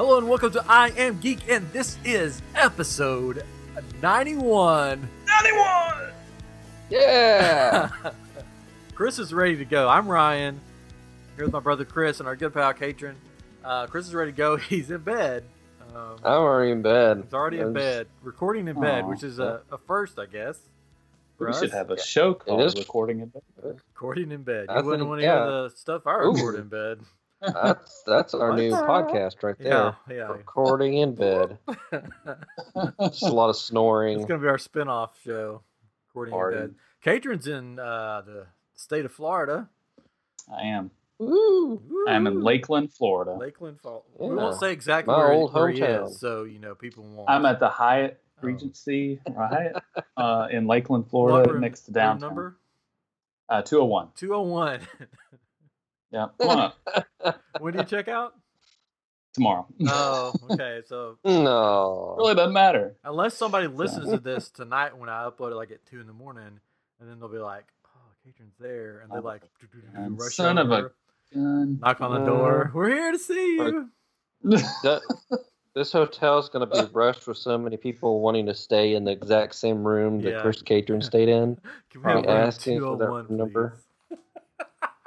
Hello and welcome to I Am Geek, and this is episode 91. 91! Yeah. Chris is ready to go. I'm Ryan. Here's my brother Chris and our good pal Catron. Uh, Chris is ready to go. He's in bed. Um, I'm already in bed. he's already in I'm bed, recording in bed, Aw. which is a, a first, I guess. for We us. should have a show called is- Recording in Bed. recording in bed. I You wouldn't think- want to hear yeah. the stuff I Ooh. record in bed. Just- That's that's our new podcast right there. yeah. Recording in bed. Just a lot of snoring. It's gonna be our spin-off show. Recording in bed. Catron's in uh, the state of Florida. I am. Ooh. I am in Lakeland, Florida. Lakeland, Fall. We won't say exactly My where, old where he is, so you know people won't. I'm at the Hyatt Oh. Regency, or Hyatt, uh, in Lakeland, Florida, room- next to room downtown. number Uh, 201. two hundred one. Yeah, come on up. when do you check out? Tomorrow. Oh, okay. So No. really doesn't matter. unless somebody listens to this tonight when I upload it like at two in the morning, and then they'll be like, "Oh, Catron's there," and they're oh, like man, rush son of a over, Gun. knock on the door. We're here to see you. That- this hotel's going to be rushed with so many people wanting to stay in the exact same room that Yeah. Chris Catron stayed in. Can we Probably have asking for that 201, number.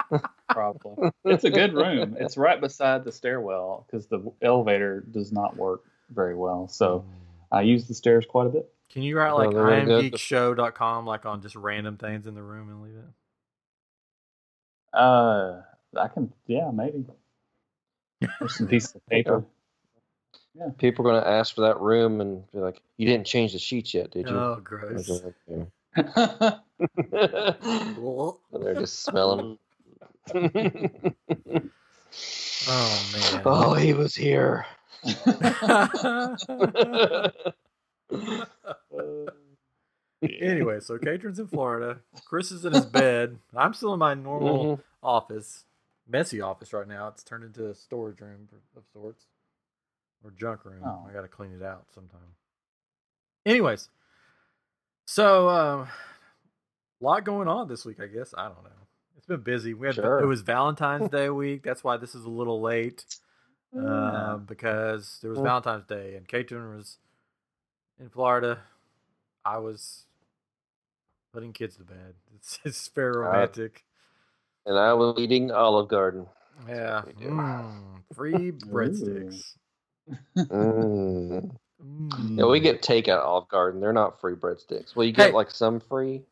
please? Probably. It's a good room. It's right beside the stairwell because the elevator does not work very well. So I use the stairs quite a bit. Can you write Oh, like they're really iamgeekshow.com like on just random things in the room and leave it? Uh, I can, yeah, maybe. There's some pieces of paper. People are going to ask for that room and be like, "You didn't change the sheets yet, did you?" Oh, gross. was like, "Okay." oh And they're just smelling. Man. oh, he was here. anyway, so Catron's in Florida. Chris is in his bed. I'm still in my normal Mhm. office, messy office right now. It's turned into a storage room of sorts or junk room. Oh. I got to clean it out sometime. Anyways, so um, a lot going on this week. I guess I don't know. It's been busy. We had Sure. it was Valentine's Day week. That's why this is a little late uh, because there was. Valentine's Day and Catron was in Florida. I was putting kids to bed. It's, it's very romantic. And I was eating Olive Garden. yeah. Mm, free breadsticks. Mm. Mm. Yeah, we get takeout Olive Garden. They're not free breadsticks. Well, you get Hey. like some free.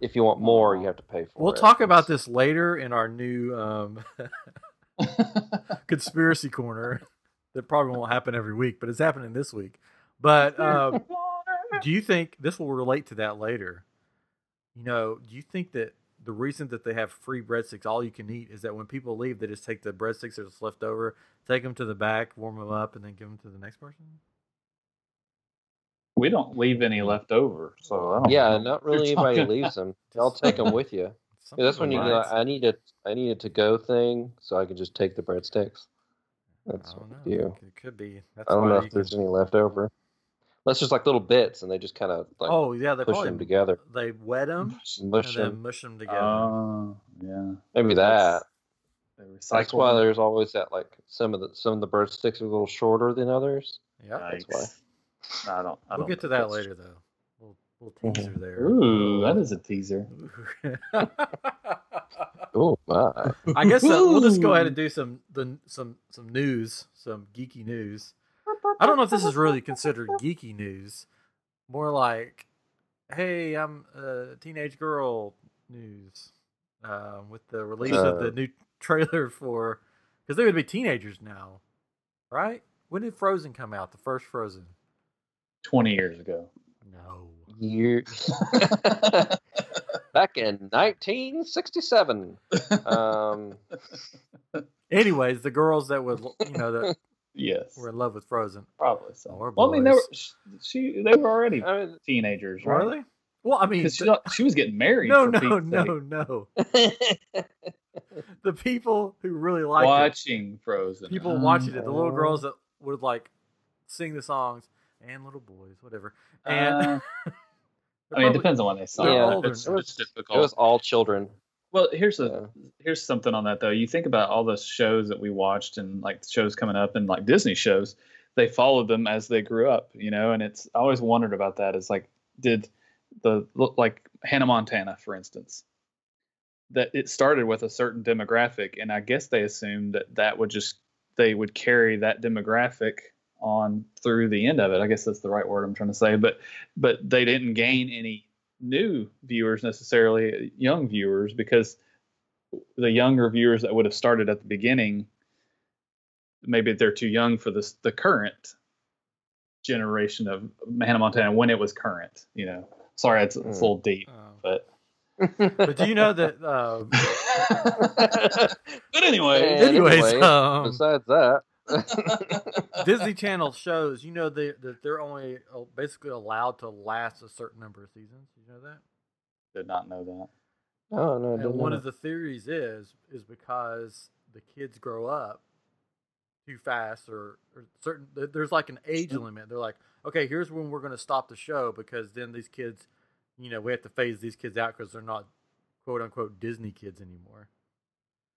If you want more, you have to pay for it. We'll talk about this later in our new um, conspiracy corner. That probably won't happen every week, but it's happening this week. But um, do you think this will relate to that later? You know, do you think that the reason that they have free breadsticks, all you can eat, is that when people leave, they just take the breadsticks that's left over, take them to the back, warm them up, and then give them to the next person? We don't leave any left over, so I don't Yeah, know not really anybody talking leaves them. I'll take them with you. Yeah, that's when you go. I need a I need a to go thing, so I can just take the breadsticks. That's oh, I what you do. It could be. That's I don't why know you if there's can- any left over. That's just like little bits, and they just kind of like oh yeah, they push probably them together, they wet them mush and them. mush them together. Oh, yeah. Maybe that. They That's why there's always that like some of the some of the breadsticks are a little shorter than others. yeah, that's why. Yikes. I don't. I we'll don't get to that later though. Little, little Mhm. teaser there. Ooh, that is a teaser. Oh my! I guess uh, we'll just go ahead and do some the some some news, some geeky news. I don't know if this is really considered geeky news. More like, hey, I'm a teenage girl news um, with the release of the Uh. new trailer for because they would be teenagers now, right? When did Frozen come out? The first Frozen? Twenty years ago. No. Year back in 1967. Um, Anyways, the girls that would you know that yes, were in love with Frozen. probably so. Or well, I mean, they were she. They were already I mean, teenagers, right? Really? Well, I mean, she, she was getting married. no, for no, no, no. The people who really liked it, Watching Frozen. people Um, watching it, the little Oh. girls that would like sing the songs, and little boys, whatever. And uh, I mean, it depends on what they saw. Yeah, older it's, now. it's it was all children. Well, here's a Yeah. here's something on that though. You think about all the shows that we watched and like shows coming up and like Disney shows, they followed them as they grew up, you know. And it's I always wondered about that. Is like, did the look like Hannah Montana, for instance, that it started with a certain demographic, and I guess they assumed that that would just they would carry that demographic on through the end of it. I guess that's the right word I'm trying to say, but but they didn't gain any new viewers necessarily, young viewers, because the younger viewers that would have started at the beginning, maybe they're too young for this the current generation of Hannah Montana when it was current. You know, sorry, it's, it's a Hmm. little deep, Um, but but do you know that? Uh, but anyway, And anyways, um, Besides that, Disney Channel shows, you know, they, that they're only uh, basically allowed to last a certain number of seasons. You know that? did not know that. no, no, And one know. of the theories is is because the kids grow up too fast, or, or certain there's like an age limit. They're like, okay, here's when we're going to stop the show because then these kids, you know, we have to phase these kids out because they're not quote unquote Disney kids anymore.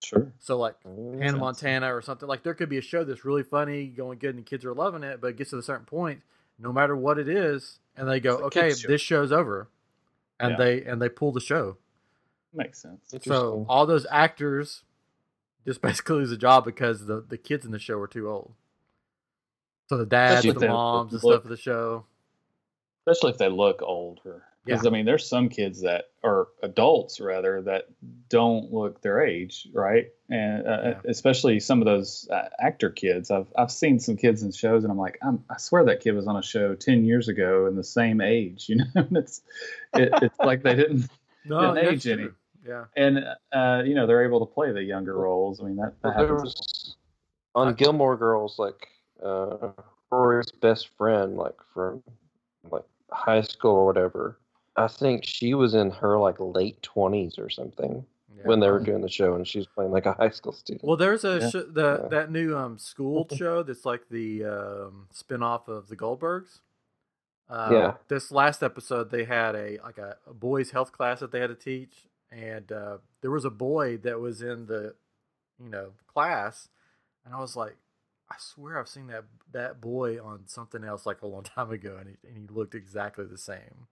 Sure. So like Hannah. Montana or something like there could be a show that's really funny, going good, and the kids are loving it, but it gets to a certain point, no matter what it is, and they go, It's okay, show. this show's over, and Yeah. they and they pull the show. Makes sense. So all those actors just basically lose a job because the the kids in the show are too old. So the dads, Especially the moms, the look- stuff of the show. especially if they look older. Because Yeah. I mean, there's some kids that are adults rather that don't look their age, right? And uh, Yeah. especially some of those uh, actor kids. I've I've seen some kids in shows, and I'm like, I'm, I swear that kid was on a show ten years ago and the same age. You know, and it's it, it's like they didn't. No, Didn't that's age any. Yeah, And uh, you know, they're able to play the younger roles. I mean, that, that Well, there happens. was on Gilmore Girls, like uh, Rory's best friend, like from like high school or whatever. I think she was in her like late twenties or something yeah. when they were doing the show, and she was playing like a high school student. Well, there's a Yeah. sh- the Yeah. that new um school show that's like the um spin-off of the Goldbergs. Uh, Yeah. This last episode, they had a like a, a boys' health class that they had to teach, and uh, there was a boy that was in the, you know, class, and I was like, I swear I've seen that that boy on something else like a long time ago, and he and he looked exactly the same,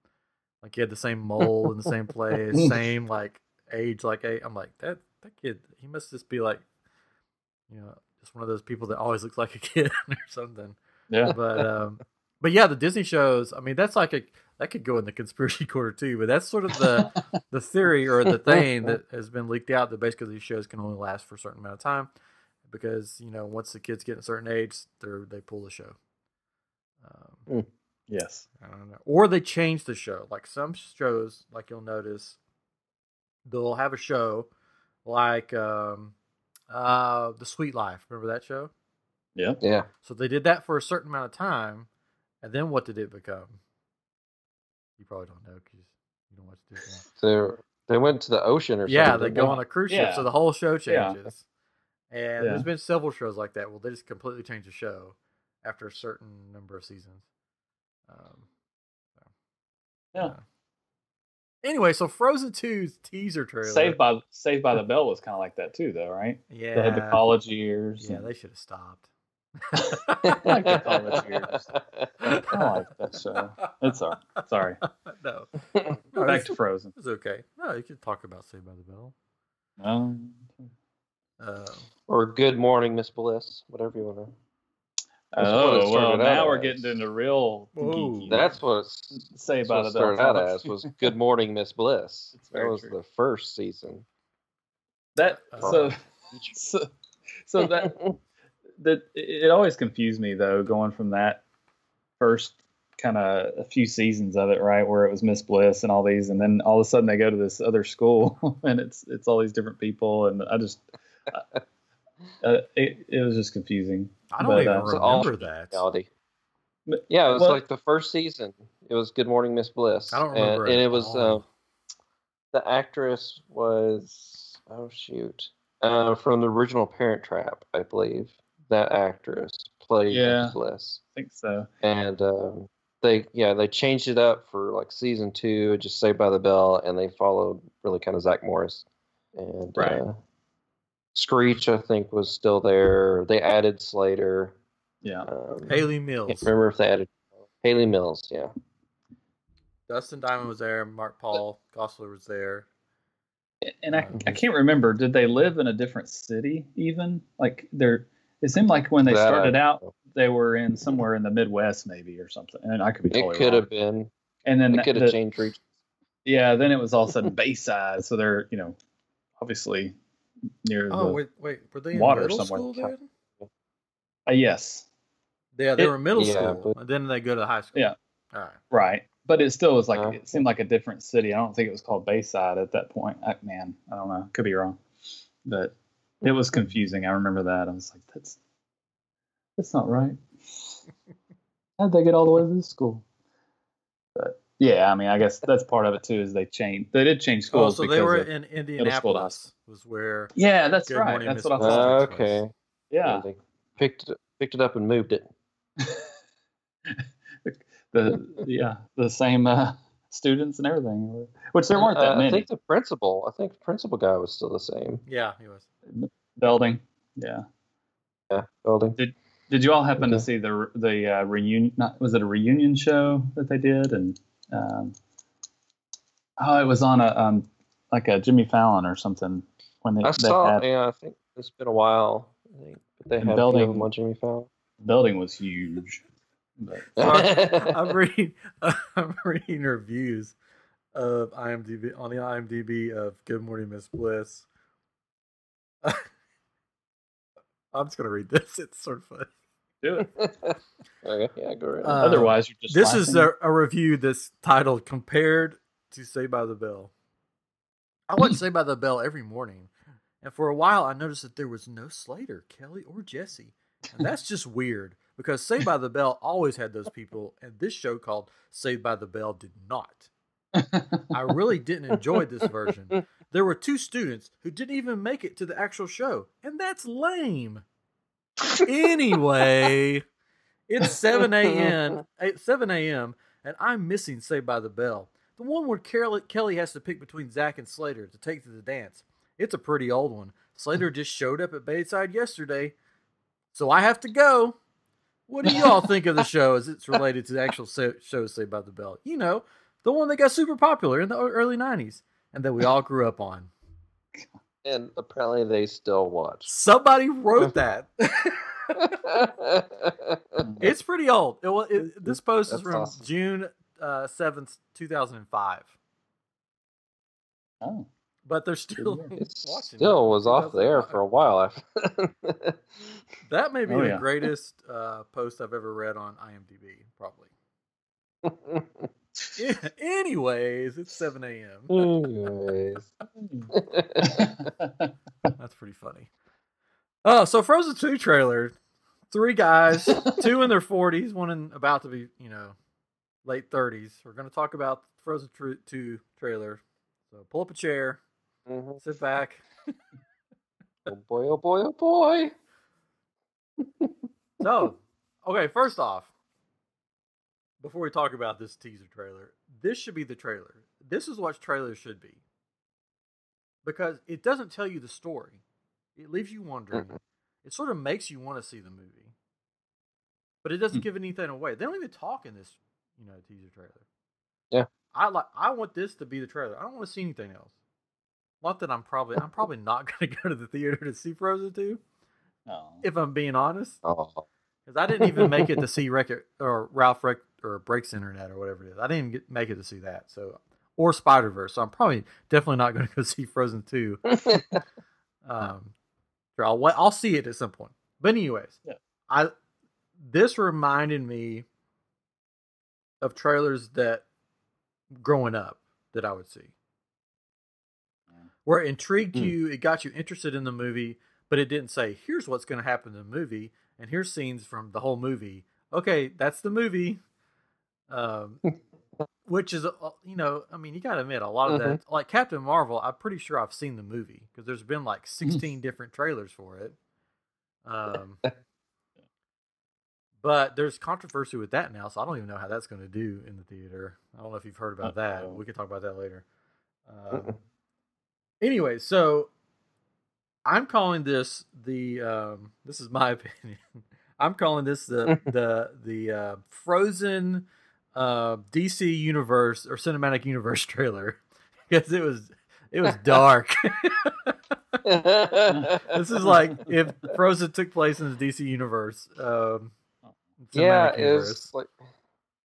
like he had the same mole in the same place, same like age, like i I'm like that that kid, he must just be like, you know, just one of those people that always looks like a kid or something. Yeah. but um but yeah the disney shows i mean that's like a that could go in the conspiracy corner too but that's sort of the the theory or the thing that has been leaked out that basically these shows can only last for a certain amount of time because you know once the kids get a certain age they're they pull the show. Um, yes. I don't know. Or they change the show. Like some shows, like you'll notice, they'll have a show like um, uh, The Sweet Life. Remember that show? Yeah. yeah, So they did that for a certain amount of time, and then what did it become? You probably don't know because you don't watch Disney. so they went to the ocean or Yeah, something. they go on a cruise ship, Yeah. so the whole show Yeah. changes. And Yeah. there's been several shows like that. Well, they just completely change the show after a certain number of seasons. Um, so, Yeah. Anyway, so Frozen 2's teaser trailer. Saved by Saved by the Bell was kind of like that too, though, right? yeah, They had the college years. Yeah, and- they should have stopped. I like the college years. I like that show. It's all right. Sorry. no, no Back to Frozen. it's okay. No, you could talk about Saved by the Bell. Um, Uh, or Good Morning, Miss Bliss, whatever you want to. That's what it oh well, now we're as. getting into real geeky. That's what it's Saved That's by what it Bell. started out as was Good Morning, Miss Bliss. That was true. the first season. that Uh, so so so that that it it always confused me though going from that first kind of a few seasons of it right where it was Miss Bliss and all these and then all of a sudden they go to this other school and it's it's all these different people and I just uh, it, it was just confusing I don't But, even uh, remember that. reality. Yeah, it was well- like the first season. It was Good Morning, Miss Bliss. I don't and, remember and it it was uh, the actress was oh shoot uh, from the original Parent Trap, I believe. That actress played Yeah. Miss Bliss, I think so and um, they yeah they changed it up for like season two, just Saved by the Bell, and they followed really kind of Zach Morris and Right. uh, Screech I think was still there. They added Slater. Yeah. Um, Hayley can't Mills, remember if they added Hayley Mills. Yeah, Dustin Diamond was there. Mark Paul Gosselaar was there. And I, I Mhm. can't remember. Did they live in a different city even? Like they're. It seemed like when they That started out, they were in somewhere in the Midwest maybe or something. And I could be Totally it could wrong. have been. And then It could the- have changed regions. Yeah, then it was all of a sudden Bayside, so they're you know obviously near Oh the wait, wait, were they in water middle somewhere. school then? uh, yes, Yeah, they It- were middle Yeah, school, but- and then they go to high school. Yeah. All right. right. But it still was like Uh. it seemed like a different city. I don't think it was called Bayside at that point. I, man, I don't know. Could be wrong, but it was confusing. I remember that. I was like, that's that's not right. How'd they get all the way to this school? But yeah, I mean, I guess that's part of it too. Is they changed. They did change schools. Oh, so they were in school to high Indianapolis. Was where yeah, that's Good right. Morning, That's Miss what I thought. That's okay. Yeah. They picked it, picked it up and moved it. the yeah the same uh, students and everything, which there weren't that Uh, I think the principal. I think the principal guy was still the same. yeah, he was. Belding, yeah. Yeah, Belding. Did Did you all happen to see the the uh, reunion? Not, was it a reunion show that they did? And um, oh, it was on a um, like a Jimmy Fallon or something when they, I they saw. had Yeah, I think it's been a while. I think, but they And had a few of Belding- on Jimmy Fallon. Belding was huge. But, I'm reading. I'm reading reviews of IMDb on the IMDb of Good Morning Miss Bliss. I'm just gonna read this. It's sort of funny. Do it. okay, yeah, go right. Uh, ahead. Otherwise, you're just. This is a, a review that's titled "Compared to Say by the Bell." I watch Say by the Bell every morning, and for a while I noticed that there was no Slater, Kelly, or Jesse, and that's just weird because Say by the Bell always had those people, and this show called Saved by the Bell did not. I really didn't enjoy this version. There were two students who didn't even make it to the actual show, and that's lame. Anyway, it's 7 a.m. eh, 7 a.m. and I'm missing Saved by the Bell. The one where Kelly, Kelly has to pick between Zach and Slater to take to the dance. It's a pretty old one. Slater just showed up at Bayside yesterday, so I have to go. What do you all think of the show as it's related to the actual show Saved by the Bell? You know, the one that got super popular in the early 90s and that we all grew up on. and apparently they still watch. Somebody wrote that. it's pretty old. It, wa- it, this post is from awesome. June uh, 7th, 2005. oh, But they're still year. watching. still it. was off the air for a while. That may be Oh, the yeah. greatest uh, post I've ever read on IMDb, probably. Yeah, anyways, it's 7 a.m. Anyways. That's pretty funny. Oh, so Frozen 2 trailer. Three guys, two in their 40s, one in about to be, you know, late 30s. We're going to talk about Frozen 2 trailer. So pull up a chair, Mhm. sit back. Oh boy, oh boy, oh boy. So, okay, first off, before we talk about this teaser trailer, this should be the trailer. This is what trailers should be. Because it doesn't tell you the story. It leaves you wondering. Mm-mm. It sort of makes you want to see the movie. But it doesn't Hmm. give anything away. They don't even talk in this, you know, teaser trailer. Yeah. I like I want this to be the trailer. I don't want to see anything else. Not that I'm probably I'm probably not going to go to the theater to see Frozen 2 oh. if I'm being honest. Oh, Because I didn't even make it to see Wreck or Ralph Wreck or Breaks Internet or whatever it is. I didn't get, make it to see that. So or Spider Verse. So I'm probably definitely not going to go see Frozen two. Um, sure, I'll I'll see it at some point. But anyways, Yeah. I this reminded me of trailers that growing up that I would see. Yeah. Where it intrigued Hmm. you, it got you interested in the movie, but it didn't say, here's what's going to happen in the movie, and here's scenes from the whole movie. Okay, that's the movie. Um, which is, uh, you know, I mean, you got to admit, a lot of that, like Captain Marvel, I'm pretty sure I've seen the movie because there's been like 16 different trailers for it. Um, but there's controversy with that now, so I don't even know how that's going to do in the theater. I don't know if you've heard about that. We could talk about that later. Um, anyway, so I'm calling this the um, this is my opinion. I'm calling this the the the uh, Frozen uh, DC universe or cinematic universe trailer because it was it was dark. this is like if Frozen took place in the DC universe. Um, yeah, it universe. was like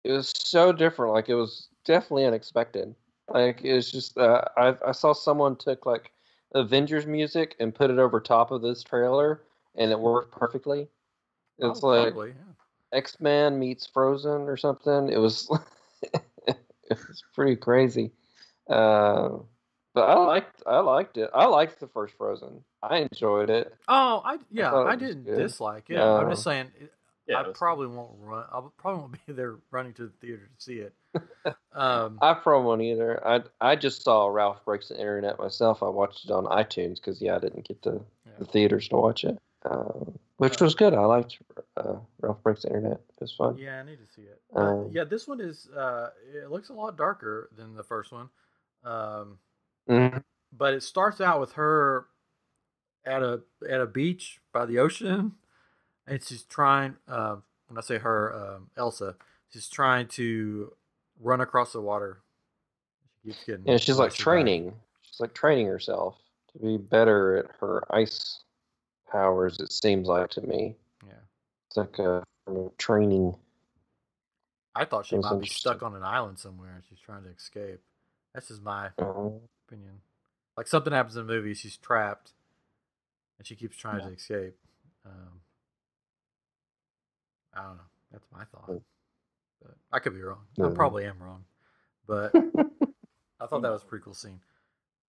it was so different. Like it was definitely unexpected. Like it was just uh, I I saw someone took like Avengers music and put it over top of this trailer, and it worked perfectly. It's Oh, like probably, yeah. X Men meets Frozen or something. It was it was pretty crazy. Uh, but I liked I liked it. I liked the first Frozen. I enjoyed it. Oh, I yeah, thought it I didn't good. dislike it. I'm just saying, Yeah, I it was- probably won't run. I probably won't be there running to the theater to see it. Um, I probably won't either. I I just saw Ralph Breaks the Internet myself. I watched it on iTunes because yeah, I didn't get to the theaters to watch it, uh, which was good. I liked uh, Ralph Breaks the Internet. It was fun. yeah, I need to see it. Um, yeah, this one is. Uh, it looks a lot darker than the first one. Um, Mhm. but it starts out with her at a at a beach by the ocean, and she's trying. Uh, when I say her, um, Elsa, she's trying to run across the water. She keeps getting. And she's like pushed back. training. She's like training herself to be better at her ice powers. It seems like to me. Yeah, It's like a training. I thought she might be stuck on an island somewhere and she's trying to escape. That's just my Um, opinion. Like something happens in the movie, she's trapped, and she keeps trying Yeah. to escape. Um, I don't know. That's my thought. Hmm. But I could be wrong. I probably am wrong, but I thought that was a pretty cool scene.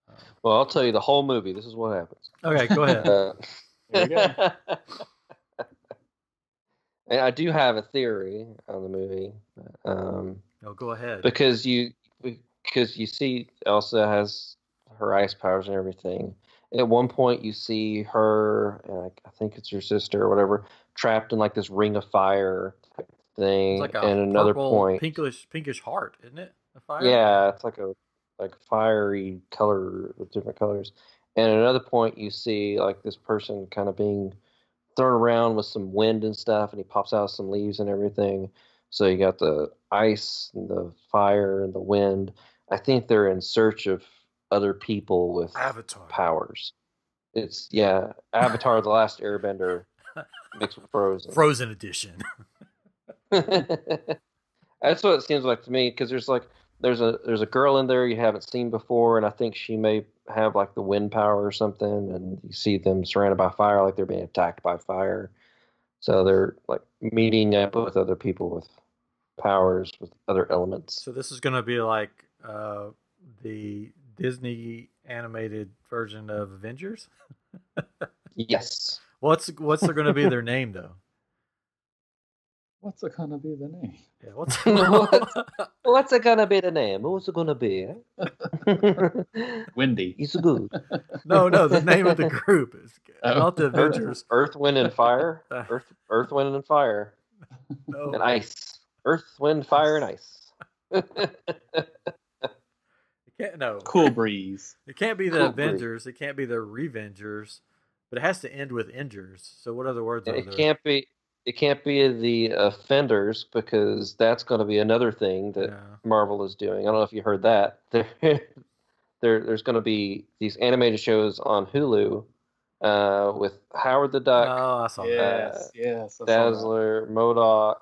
Uh, well, I'll tell you the whole movie. This is what happens. okay, go ahead. Uh, There you go. and I do have a theory on the movie, um, no, go ahead. because you because you see Elsa has her ice powers and everything. At one point, you see her, and I, I think it's her sister or whatever, trapped in like this ring of fire thing. It's like a and another purple, point, pinkish, pinkish heart, isn't it? Yeah, it's like a like fiery color with different colors. And at another point, you see like this person kind of being thrown around with some wind and stuff, and he pops out some leaves and everything. So you got the ice and the fire and the wind. I think they're in search of other people with Avatar. powers. It's yeah, Avatar: The Last Airbender mixed with Frozen. Frozen edition. That's what it seems like to me because there's like there's a there's a girl in there you haven't seen before, and I think she may have like the wind power or something, and you see them surrounded by fire, like they're being attacked by fire. So they're like meeting up with other people with powers with other elements. So this is going to be like uh, the Disney animated version of Avengers. Yes. What's what's going to be their name though? What's it gonna be the name? Yeah, what's What's it gonna be the name? What's it gonna be? eh? Wendy. it's good. no, no, the name of the group is Oh. not the Earth, Avengers. Earth, Wind, and Fire. Uh. Earth, Earth, Wind, and Fire, No, and Ice. Earth, Wind, Fire, and Ice. it can't. No, Cool breeze. It can't be the Cool breed. Avengers. It can't be the Revengers, but it has to end with Ingers. So what other words are there? it there? can't be. It can't be the offenders because that's going to be another thing that Yeah. Marvel is doing. I don't know if you heard that. There, there there's going to be these animated shows on Hulu uh, with Howard the Duck, Oh, I saw that. Yes, yes. I. Dazzler, MODOK,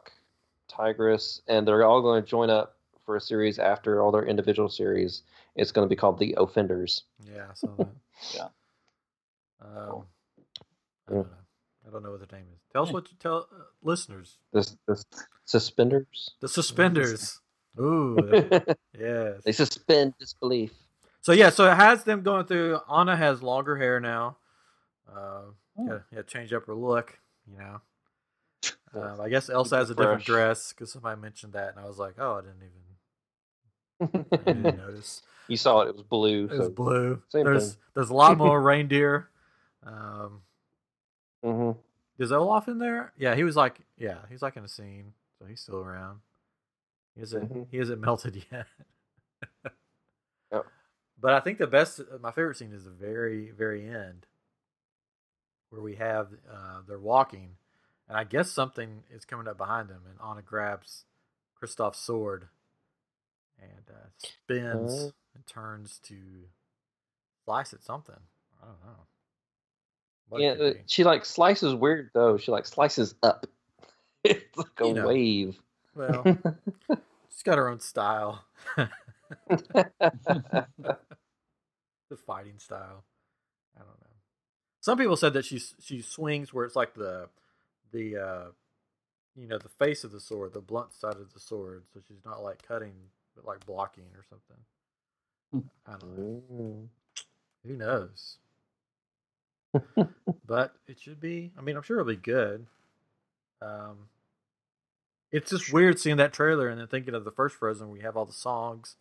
Tigress, and they're all going to join up for a series after all their individual series. It's going to be called The Offenders. Yeah, I saw that. Yeah. Um, Cool. I, don't know. I don't know what the name is. Tell us what you tell uh, listeners. This, this suspenders. The suspenders. Ooh, yeah. they suspend disbelief. So yeah, so it has them going through. Anna has longer hair now. Uh, Oh. yeah, yeah, change up her look. You know. Um, I guess Elsa has a different Fresh. dress because somebody mentioned that, and I was like, oh, I didn't even, I didn't notice. you saw it; it was blue. It was blue. same There's thing. there's a lot more reindeer. Um, Mhm. is Olaf in there? Yeah, he was like, yeah, he's like in a scene, so he's still around. He hasn't Mhm. he hasn't melted yet. Yep. But I think the best, my favorite scene is the very, very end, where we have uh, they're walking, and I guess something is coming up behind them, and Anna grabs Kristoff's sword and uh, spins Oh. and turns to slice at something. I don't know. Yeah, she like slices weird though. She like slices up. it's like a You know. wave. Well, she's got her own style, the fighting style. I don't know. Some people said that she she swings where it's like the the uh, you know the face of the sword, the blunt side of the sword, so she's not like cutting but like blocking or something. I don't know. Mm. Who knows? But it should be. I mean, I'm sure it'll be good. Um, it's just weird seeing that trailer and then thinking of the first Frozen, where you have all the songs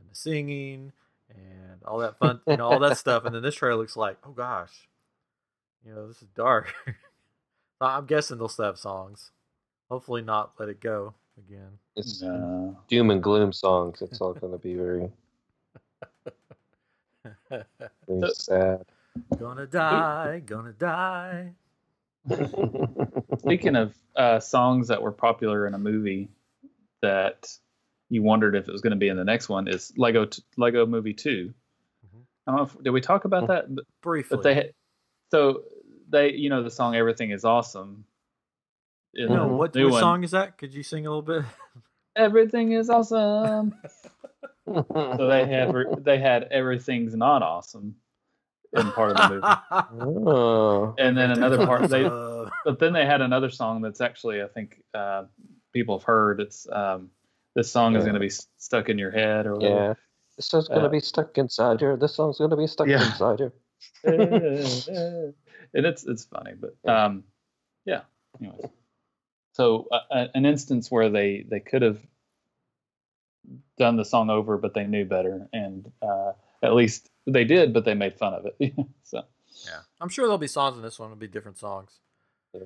and the singing and all that fun, you know, all that stuff, and then this trailer looks like, oh gosh, you know, this is dark. I'm guessing they'll still have songs. Hopefully, not "Let It Go" again. It's No. doom and gloom songs. It's all going to be very, very sad. Gonna die, gonna die. Speaking of uh, songs that were popular in a movie that you wondered if it was going to be in the next one is Lego t- Lego Movie 2 Mhm. I don't know if, did we talk about that? But, Briefly, but they had- so they you know the song Everything is Awesome. In no, what, what one, song is that? Could you sing a little bit? Everything is awesome. so they had they had everything's not awesome in part of the movie. oh. And then another part they but then they had another song that's actually I think uh, people have heard. It's um, this song is going to be stuck in your head or Yeah. whatever. This song's going to Uh, be stuck inside you. This song's going to be stuck Yeah. inside you. and it's it's funny, but um, yeah. Anyways, so uh, uh, an instance where they they could have done the song over, but they knew better, and uh, at least they did, but they made fun of it. so yeah, I'm sure there'll be songs in this one. It'll be different songs. Yeah.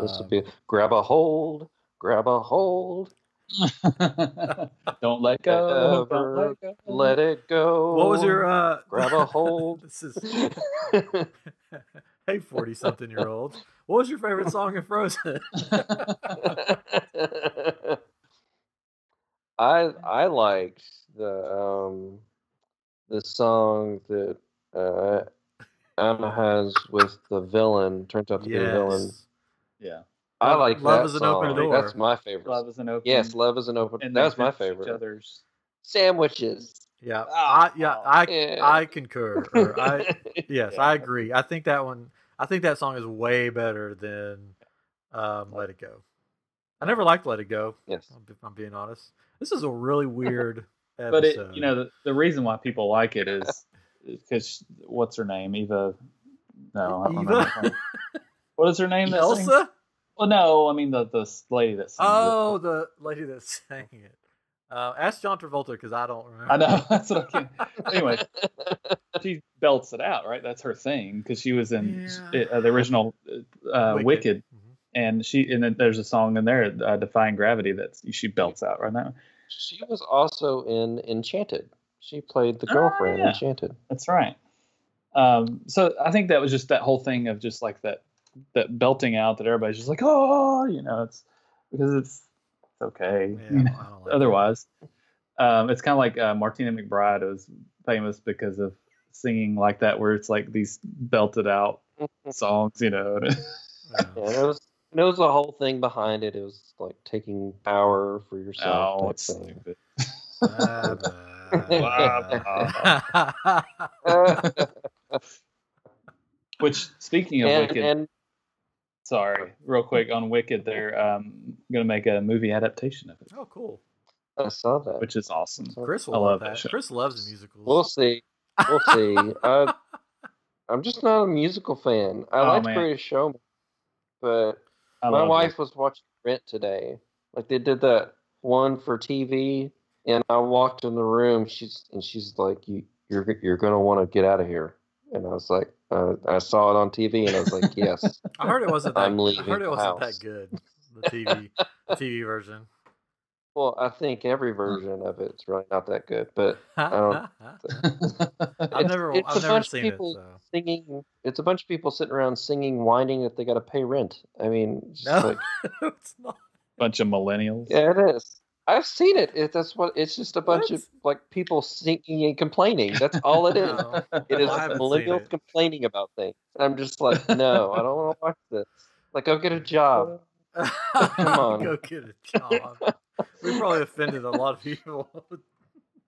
this Um, would be grab a hold, grab a hold, don't let go. Don't let go. let it go. What was your uh? grab a hold? this is hey, forty something year old. What was your favorite song in Frozen? I I liked the um the song that uh Anna has with the villain turns out to be a villain. Yeah. I like Love that is an open song. door. That's my favorite. Love is an open. yes, love is an open. and That's my finish Each favorite. other's. Sandwiches. Yeah, Ah, I, yeah, I, yeah. I concur. Or I, yes, Yeah. I agree. I think that one. I think that song is way better than um, "Let It Go." I never liked "Let It Go." yes. If I'm being honest, this is a really weird episode. But it, you know, the, the reason why people like it is because what's her name? Eva. No, I don't remember Eva? What is her name? sings- Elsa. Well, no, I mean the the lady that sings it. Oh, the lady that sang it. Uh, ask John Travolta because I don't remember. I know. That's what I can. Anyway, she belts it out, right? That's her thing because she was in Yeah. uh, the original uh, Wicked. Wicked. Mhm. and she and then there's a song in there, uh, "Defying Gravity," that she belts out right now. She was also in Enchanted. She played the Oh, girlfriend in yeah. Enchanted. That's right. Um, so I think that was just that whole thing of just like that that belting out that everybody's just like, oh, you know, it's because it's it's okay. Yeah, you know, like. Otherwise, um, it's kind of like uh, Martina McBride was famous because of singing like that, where it's like these belted out songs, you know. Yeah. Yeah, it was and it was the whole thing behind it. It was like taking power for yourself oh, type it's thing. stupid. Which, speaking of and, Wicked, and sorry, real quick on Wicked, they're um, going to make a movie adaptation of it, oh, cool. I saw that. which is awesome. Chris will I love love that that. Chris loves musicals. We'll see. We'll see. I, I'm just not a musical fan. I Oh, like man. Greatest Showman, but I my love wife was watching Rent today. Like they did that one for TV, and I walked in the room. She's and she's like, "You, you're you're gonna want to get out of here." And I was like, uh, I saw it on TV, and I was like, "Yes." I heard it wasn't that. I'm leaving. I heard it wasn't house. that good. The TV, the TV version. Well, I think every version of it's really not that good, but don't- I've never, it's I've a never bunch of seen people it. So. singing. It's a bunch of people sitting around singing, whining that they got to pay rent. I mean, it's No, like, it's not. Bunch of millennials. yeah, it is. I've seen it. it. That's what. It's just a bunch What? of like people singing and complaining. That's all it is. No. It is I haven't millennials it. complaining about things. I'm just like, no, I don't want to watch this. Like, go get a job. Come on. Go get a job. We probably offended a lot of people.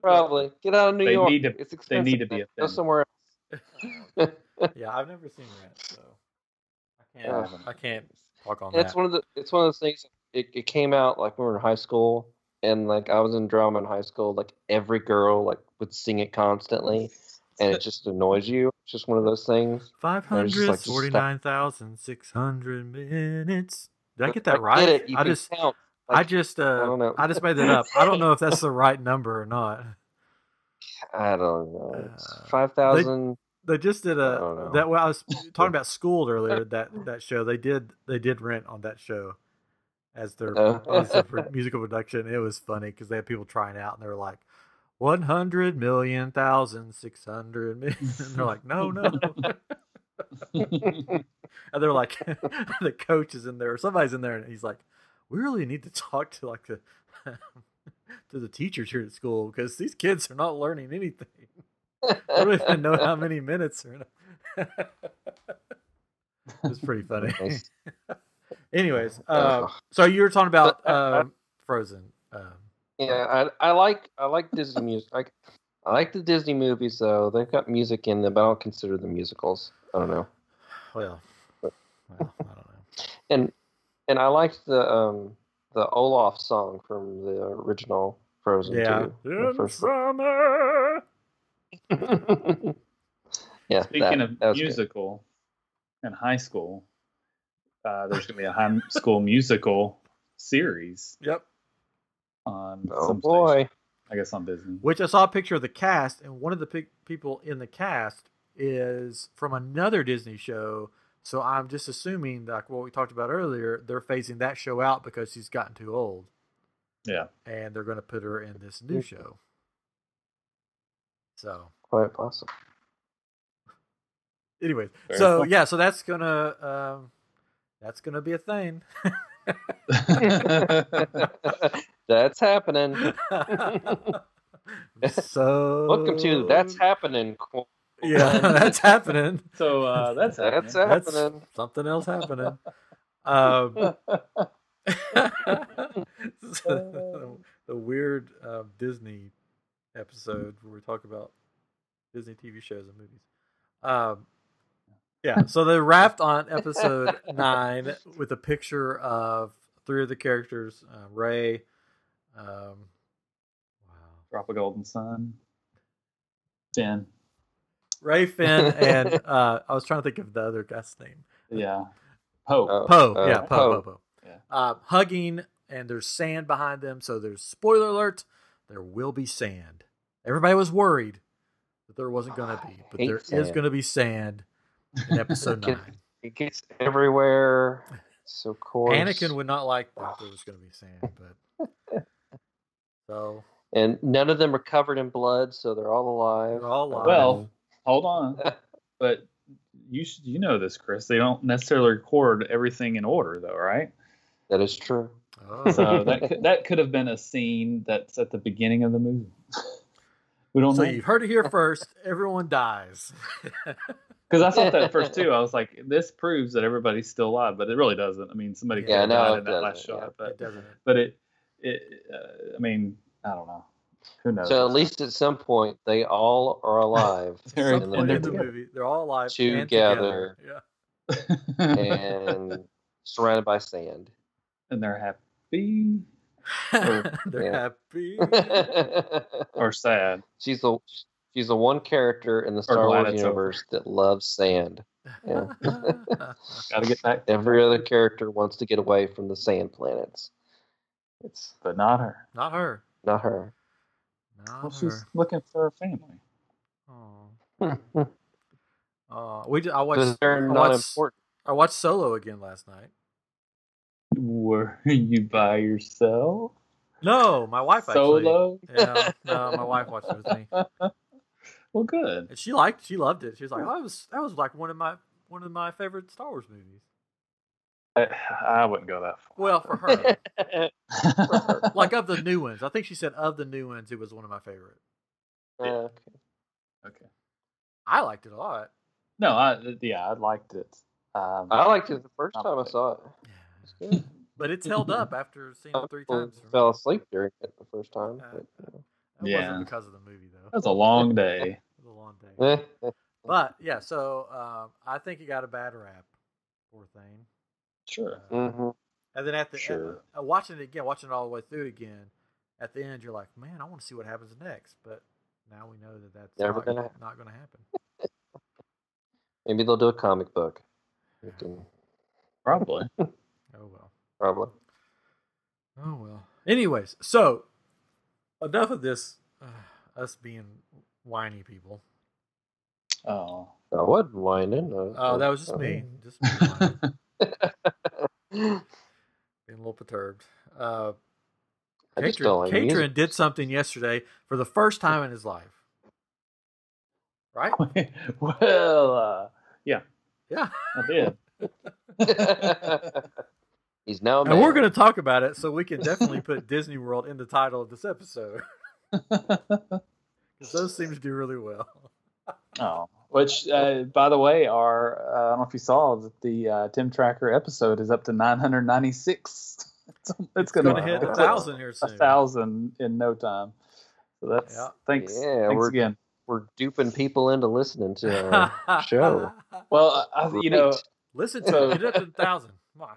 Probably get out of New They York. need to- it's they need to be man. Go somewhere else. yeah, I've never seen Rent, so I can't. Ugh. I can't talk on that. It's that. one of the. It's one of those things. It, it came out like when we were in high school, and like I was in drama in high school. Like every girl like would sing it constantly, and it just annoys you. It's just one of those things. Five I was like, just forty-nine thousand six hundred minutes. Did I get that I right? Get it. You I can just, count. I just, uh, don't know. I just made that up. I don't know if that's the right number or not. I don't know. It's Uh, five thousand. They just did a that. Well, I was talking about schooled earlier. That that show they did they did rent on that show as their, Oh. as their musical production. It was funny because they had people trying out and they were like. One hundred million thousand six hundred million. And they're like, no, no. and they're like, the coach is in there, or somebody's in there, and he's like, we really need to talk to like the to the teachers here at school because these kids are not learning anything. I don't even know how many minutes are in it's pretty funny. Anyways, uh, so you were talking about I- um, Frozen. Um, Yeah, I I like I like Disney music. I, I like the Disney movies though. They've got music in them, but I don't consider them musicals. I don't know. well, well, I don't know. And and I liked the um the Olaf song from the original Frozen Yeah. too. The In first- summer. yeah. Speaking that, of that was good. musical in high school, uh, there's gonna be a high school musical series Yep. on Oh some boy. station. I guess on Disney. Which I saw a picture of the cast, and one of the pe- people in the cast is from another Disney show. So I'm just assuming, like what we talked about earlier, they're phasing that show out because she's gotten too old, Yeah. and they're going to put her in this new show. So, Quite possible. anyways, Very so cool. yeah, so that's gonna um, that's gonna be a thing. That's happening. so Welcome to That's Happening. Qu- yeah, that's happening. so uh, that's That's happening. That's something else happening. Um, the, the weird um, Disney episode where we talk about Disney TV shows and movies. Um, yeah, so they wrapped on episode nine with a picture of three of the characters: uh, Rey. Um, wow, Drop a golden sun. Finn. Rey, Finn, and uh, I was trying to think of the other guy's name. Yeah. Poe. Oh, Poe, uh, yeah, Poe, Poe, Poe. Yeah. Uh, hugging, and there's sand behind them. So there's spoiler alert: there will be sand. Everybody was worried that there wasn't going to be, but hate there is sand. going to be sand in episode Get- nine. It gets everywhere. So coarse. Anakin would not like that there was going to be sand, but so and none of them are covered in blood, so they're all alive. they're all alive. Well, hold on. But you should, you know this, Chris. They don't necessarily record everything in order, though, right? that is true. Oh. So that could, that could have been a scene that's at the beginning of the movie. we don't So know you've heard it here first. Everyone dies. because I thought that at first too. I was like, this proves that everybody's still alive, but it really doesn't. I mean, somebody could Yeah, have no, died in that last doesn't, yeah. shot, it but doesn't. but it it uh, I mean, I don't know. Who knows? So at least at some point, they all are alive They're- Some and point they're in the together. movie, they're all alive Together. And together. and surrounded by sand. and they're happy Yeah. they're happy. or sad. she's the she's the one character in the Star glad Wars it's universe that loves sand. Yeah. Got to get back, Every other character wants to get away from the sand planets. It's but not her. Not her. not her. Not Well, her. she's looking for a family. Aw. Uh, we did, I watched Because they're I not watched, important. I watched Solo again last night. Were you by yourself? No, my wife actually. Solo. Yeah, no, my wife watched it with me, Well, good. and she liked, she loved it. She was like, "Oh, that was that was like one of my one of my favorite Star Wars movies." I, I wouldn't go that far. Well, for her, far. like of the new ones, I think she said of the new ones, it was one of my favorite. Yeah, okay. okay. I liked it a lot. No, I yeah, I liked it. Um, I liked it the first time I saw it. It's good. But it's held up after seeing it three times. for fell asleep during it the first time. Uh, But, you That Yeah. wasn't because of the movie though. that was a long day. It was a long day. know. But yeah, so um, I think he got a bad rap. Poor thing. Sure. Uh, hmm And then at the Sure. uh, watching it again, watching it all the way through again, at the end you're like, man, I want to see what happens next. But now we know that that's Never not, gonna happen. not going to happen. Maybe they'll do a comic book. Can- Probably. Oh well. probably. Oh well. Anyways, so enough of this. Uh, us being whiny people. Oh. I wasn't whining. uh, Oh, that was just me. Just me whining, being a little perturbed. Uh, Catron, don't like Catron did something yesterday for the first time in his life. Right? well, uh, Yeah. I did. He's now And we're going to talk about it, so we can definitely put Disney World in the title of this episode because those seem to do really well. oh, which, uh, by the way, our uh, I don't know if you saw that the uh, Tim Tracker episode is up to 996. It's, it's Going gonna hit a thousand here soon. a thousand in no time. So that's Yeah. thanks. Yeah, thanks we're- again. We're duping people into listening to our show. Well, I, I- you know, Listen to it. Get up to a thousand. Come on.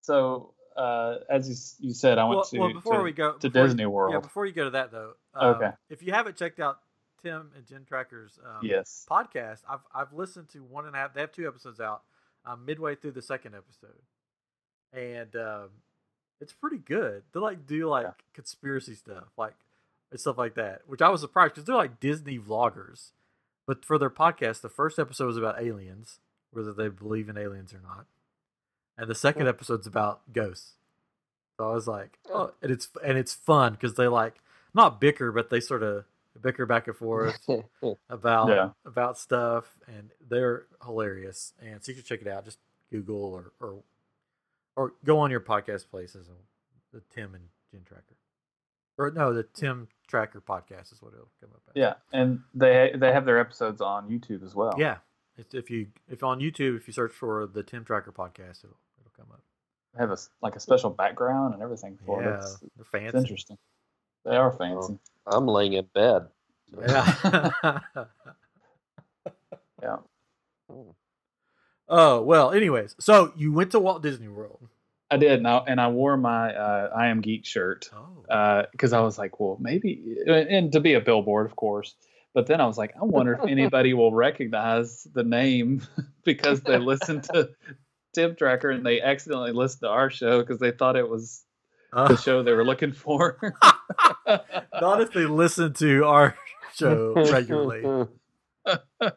so uh, as you, you said, I went Well, to, well, before to, we go to before you- Disney World. Yeah, before you go to that though. um, Okay. If you haven't checked out Tim and Jen Tracker's um, yes. podcast, I've I've listened to one and a half. They have two episodes out. I'm midway through the second episode, and um, it's pretty good. They like do like Yeah. conspiracy stuff, like and stuff like that, which I was surprised because they're like Disney vloggers. But for their podcast, the first episode was about aliens, whether they believe in aliens or not, and the second episode's about ghosts. So I was like, oh, and it's and it's fun because they like not bicker, but they sort of bicker back and forth about Yeah. about stuff, and they're hilarious. And so you should check it out. Just Google or or or go on your podcast places and the Tim and Jen Tracker, or no, the Tim Tracker podcast is what it'll come up. As. Yeah, and they they have their episodes on YouTube as well. yeah. It's, if you if on YouTube, if you search for the Tim Tracker podcast, it'll it'll come up. They have a s- like a special background and everything for it. yeah, It's, they're it's interesting. They are fancy. I'm laying in bed. Yeah. Yeah. oh well. Anyways, so you went to Walt Disney World. I did, and I, and I wore my uh, I am geek shirt Oh. because I was like, well, maybe, and to be a billboard, of course. But then I was like, I wonder if anybody will recognize the name because they listened to Tim Tracker and they accidentally listened to our show because they thought it was the Uh, show they were looking for. not if they listen to our show regularly.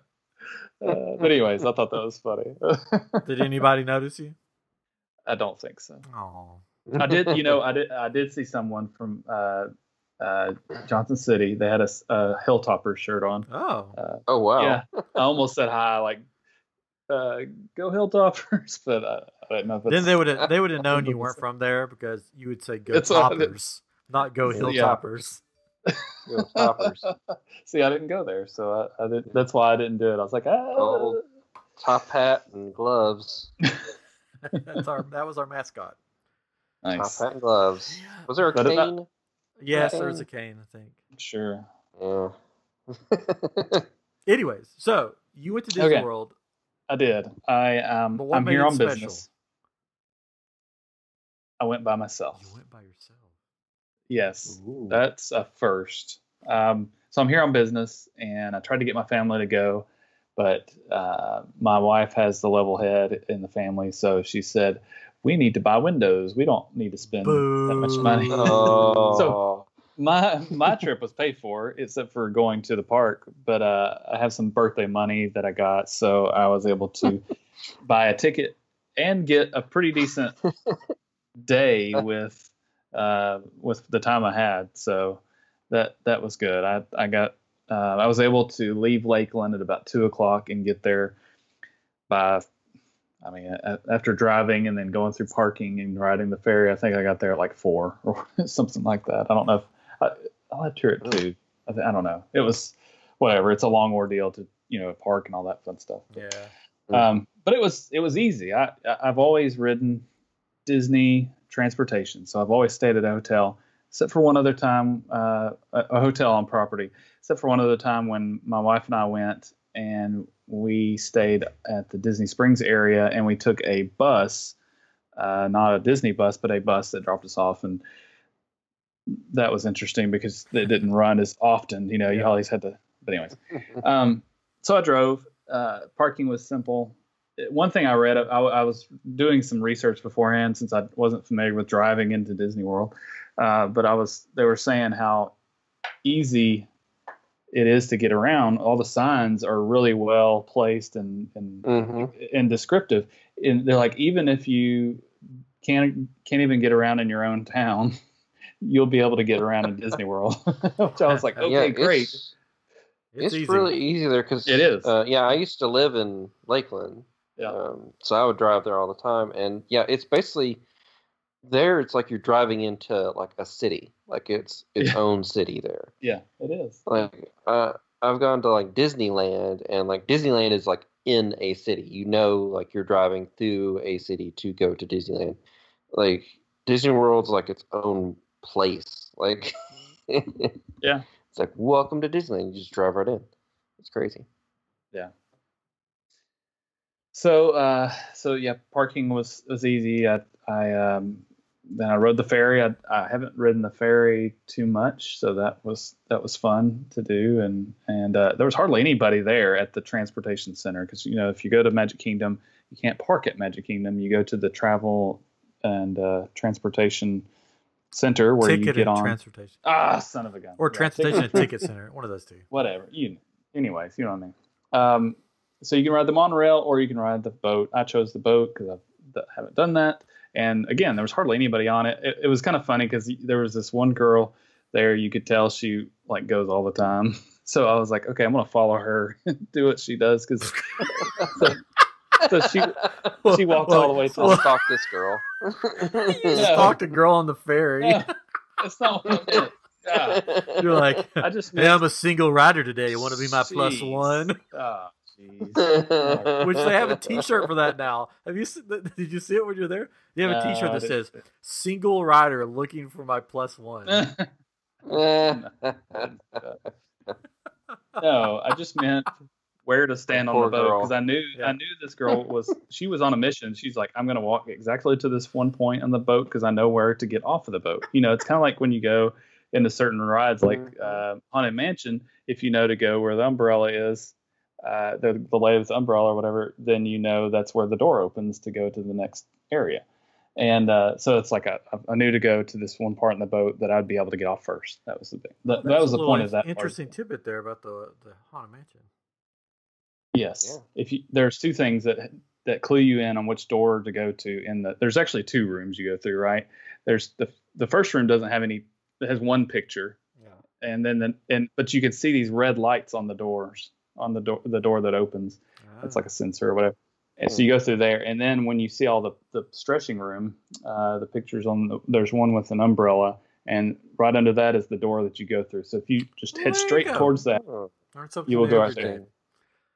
Uh, but anyways, I thought that was funny. Did anybody notice you? I don't think so. Oh. I did, you know, I did, I did see someone from uh, uh, Johnson City. They had a Hilltopper shirt on. Oh. Uh, Oh wow. Yeah, I almost said hi, like, uh, "Go Hilltoppers," but I, I don't know then they would have they would have known you weren't from there because you would say go It's what I did. toppers, not go Yeah. hilltoppers. Go toppers. See, I didn't go there, so I, I did. That's why I didn't do it. I was like, ah. Oh. Top hat and gloves. That's our that was our mascot. nice. Top hat and gloves. Was there a But it- cane? Yes, Okay. there's a cane, I think. Sure. Yeah. Anyways, so you went to Disney Okay. World. I did. I um, I'm here on special? business. I went by myself. You went by yourself. Yes. Ooh. That's a first. Um, so I'm here on business, and I tried to get my family to go, but uh, my wife has the level head in the family, so she said, "We need to buy windows. We don't need to spend that much money." Oh. So- my my trip was paid for, except for going to the park. But uh, I have some birthday money that I got, so I was able to buy a ticket and get a pretty decent day with uh, with the time I had. So that that was good. I I got uh, I was able to leave Lakeland at about two o'clock and get there by. I mean, a- after driving and then going through parking and riding the ferry, I think I got there at like four or something like that. I don't know if I, I left here at two. I, th- I don't know. It was whatever. It's a long ordeal to you know park and all that fun stuff. Yeah. Um, but it was it was easy. I I- I've always ridden Disney transportation, so I've always stayed at a hotel, except for one other time, uh, a, a hotel on property. Except for one other time when my wife and I went and we stayed at the Disney Springs area and we took a bus, uh, not a Disney bus, but a bus that dropped us off and. That was interesting because it didn't run as often. You know, you always had to. But anyways, um, so I drove. Uh, parking was simple. It- One thing I read, I, I was doing some research beforehand since I wasn't familiar with driving into Disney World, uh, but I was. They were saying how easy it is to get around. All the signs are really well placed and and hmm and descriptive. And they're like, even if you can't can't even get around in your own town, you'll be able to get around in Disney World. Which I was like, okay, yeah, great. It's, It's, it's, easy. really easy there because It is. Uh, yeah, I used to live in Lakeland, Yeah. um, so I would drive there all the time, and yeah, it's basically there. It's like you're driving into like a city, like it's its Yeah. own city there. Yeah, it is. Like uh, I've gone to like Disneyland, and like Disneyland is like in a city. You know, like you're driving through a city to go to Disneyland. Like Disney World's like its own place. Like Yeah. it's like welcome to Disneyland. You just drive right in. It's crazy. So, uh, so yeah, parking was was easy. I, I um, then I rode the ferry. I, I haven't ridden the ferry too much, so that was that was fun to do. And and uh, there was hardly anybody there at the transportation center because you know if you go to Magic Kingdom, you can't park at Magic Kingdom. You go to the travel and uh, transportation center where ticket you get and on. transportation. ah, son of a gun. Or Yeah, transportation ticket- and ticket center. One of those two. whatever. You, anyways, you know what I mean. Um, so you can ride the monorail or you can ride the boat. I chose the boat because I haven't done that. And again, there was hardly anybody on it. It, it was kind of funny because there was this one girl there. You could tell she like goes all the time. So I was like, okay, I'm gonna follow her, do what she does because so, so she she walked all the way to I'll stalk this girl. You Yeah. stalked a girl on the ferry. Yeah, that's not what I meant. God. You're like, I just hey, I'm a single rider today. You want to be my Jeez. one? Oh, jeez. Which they have a T-shirt for that now. Have you? se- Did you see it when you're there? They have a No, T-shirt that says "Single rider looking for my plus one." no, I just meant where to stand on the boat because I knew Yeah. I knew this girl was she was on a mission. She's like, I'm gonna walk exactly to this one point on the boat because I know where to get off of the boat. You know, it's kind of like when you go into certain rides like uh, Haunted Mansion. If you know to go where the umbrella is, uh, the the lay of the umbrella or whatever, then you know that's where the door opens to go to the next area. And uh, so it's like I, I knew to go to this one part in the boat that I'd be able to get off first. That was the thing. That, that was the point of that. part. Interesting tidbit there about the the haunted mansion. Yes. Yeah. If you there's two things that that clue you in on which door to go to in the there's actually two rooms you go through, right? There's the the first room doesn't have any it has one picture Yeah. and then the, and but you can see these red lights on the doors on the door the door that opens. It's like a sensor or whatever. And so you go through there, and then when you see all the the stretching room, uh, the pictures on the, there's one with an umbrella, and right under that is the door that you go through. So if you just head you straight towards that, Oh, You will go out there.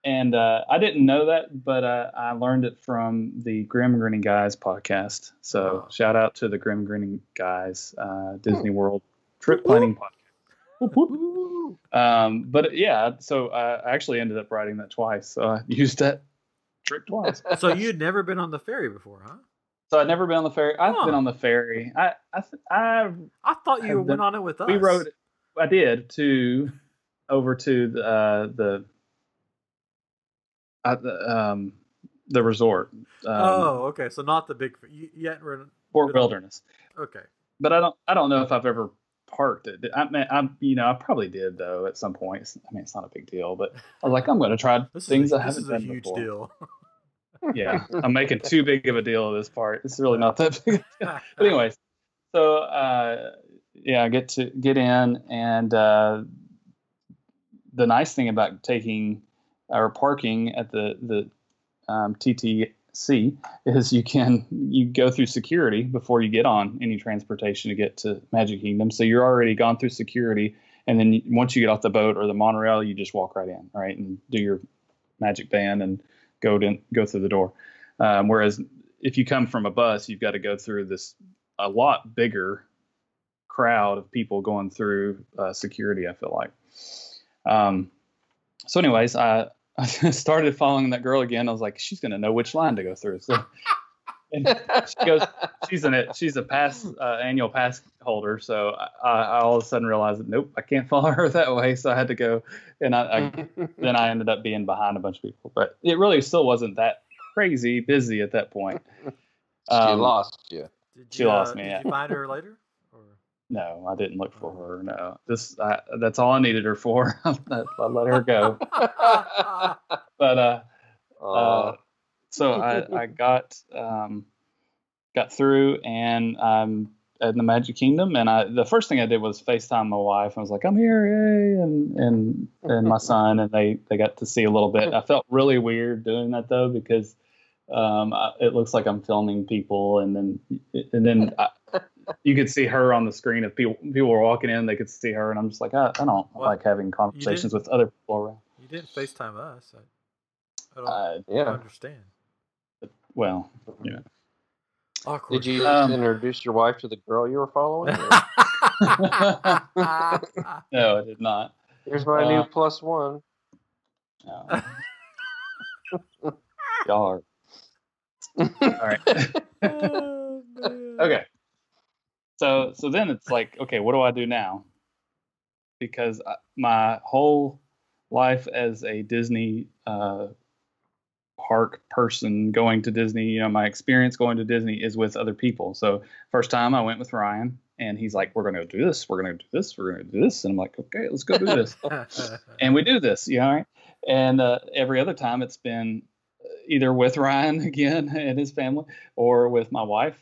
and uh, I didn't know that, but uh, I learned it from the Grim Grinning Guys podcast. So Oh. shout out to the Grim Grinning Guys uh, Disney World trip planning podcast. Um, but yeah, so I actually ended up writing that twice. So I used that trick twice. So you'd never been on the ferry before, huh? So I'd never been on the ferry. I've Huh. been on the ferry. I I th- I I thought you Have went done- on it with us. we rode. I did to over to the uh, the uh, the, um the resort. Um, oh, okay. So not the big. You, you hadn't ridden. Fort Wilderness. Okay. But I don't I don't know if I've ever parked it. I mean, I'm you know I probably did though at some point. I mean, it's not a big deal, but I was like, I'm going to try things a, I haven't done before. deal. Yeah, I'm making too big of a deal of this part. It's really not that big. but anyways, so uh, yeah, I get to get in, and uh, the nice thing about taking or parking at the the um, TTC is you can you go through security before you get on any transportation to get to Magic Kingdom. So you're already gone through security, and then once you get off the boat or the monorail, you just walk right in, right, and do your Magic Band and go to go through the door. Um, whereas if you come from a bus, you've got to go through this a lot bigger crowd of people going through uh, security. I feel like. Um, so, anyways, I, I started following that girl again. I was like, she's gonna know which line to go through. So, and she goes, she's in it. She's a pass uh, annual pass holder. So I, I all of a sudden realized that nope, I can't follow her that way. So I had to go, and I, I then I ended up being behind a bunch of people. But it really still wasn't that crazy busy at that point. she Um, lost you. Did She you, lost uh, me, Did yeah. you find her later? No, I didn't look for her. No, this I, that's all I needed her for. I let her go. But uh, uh, so I, I got um, got through and I'm in the Magic Kingdom and I the first thing I did was FaceTime my wife. I was like, I'm here, yay, and and and my son and they they got to see a little bit. I felt really weird doing that though because um, I, it looks like I'm filming people and then and then I, you could see her on the screen if people people were walking in they could see her and I'm just like I, I don't Well, like having conversations with other people around. you didn't FaceTime us. I, I don't Uh, yeah. understand. well, yeah. Awkward. Did you Um, introduce your wife to the girl you were following? No, I did not. Here's my Uh, new plus one. No. Y'all are all right. Oh, okay. So so then it's like, okay, what do I do now? Because I, my whole life as a Disney uh, park person going to Disney, you know, my experience going to Disney is with other people. So first time I went with Ryan, and he's like, "We're gonna do this. We're gonna do this. We're gonna do this," and I'm like, "Okay, let's go do this." and we do this, you know, right? And uh, every other time it's been either with Ryan again and his family, or with my wife,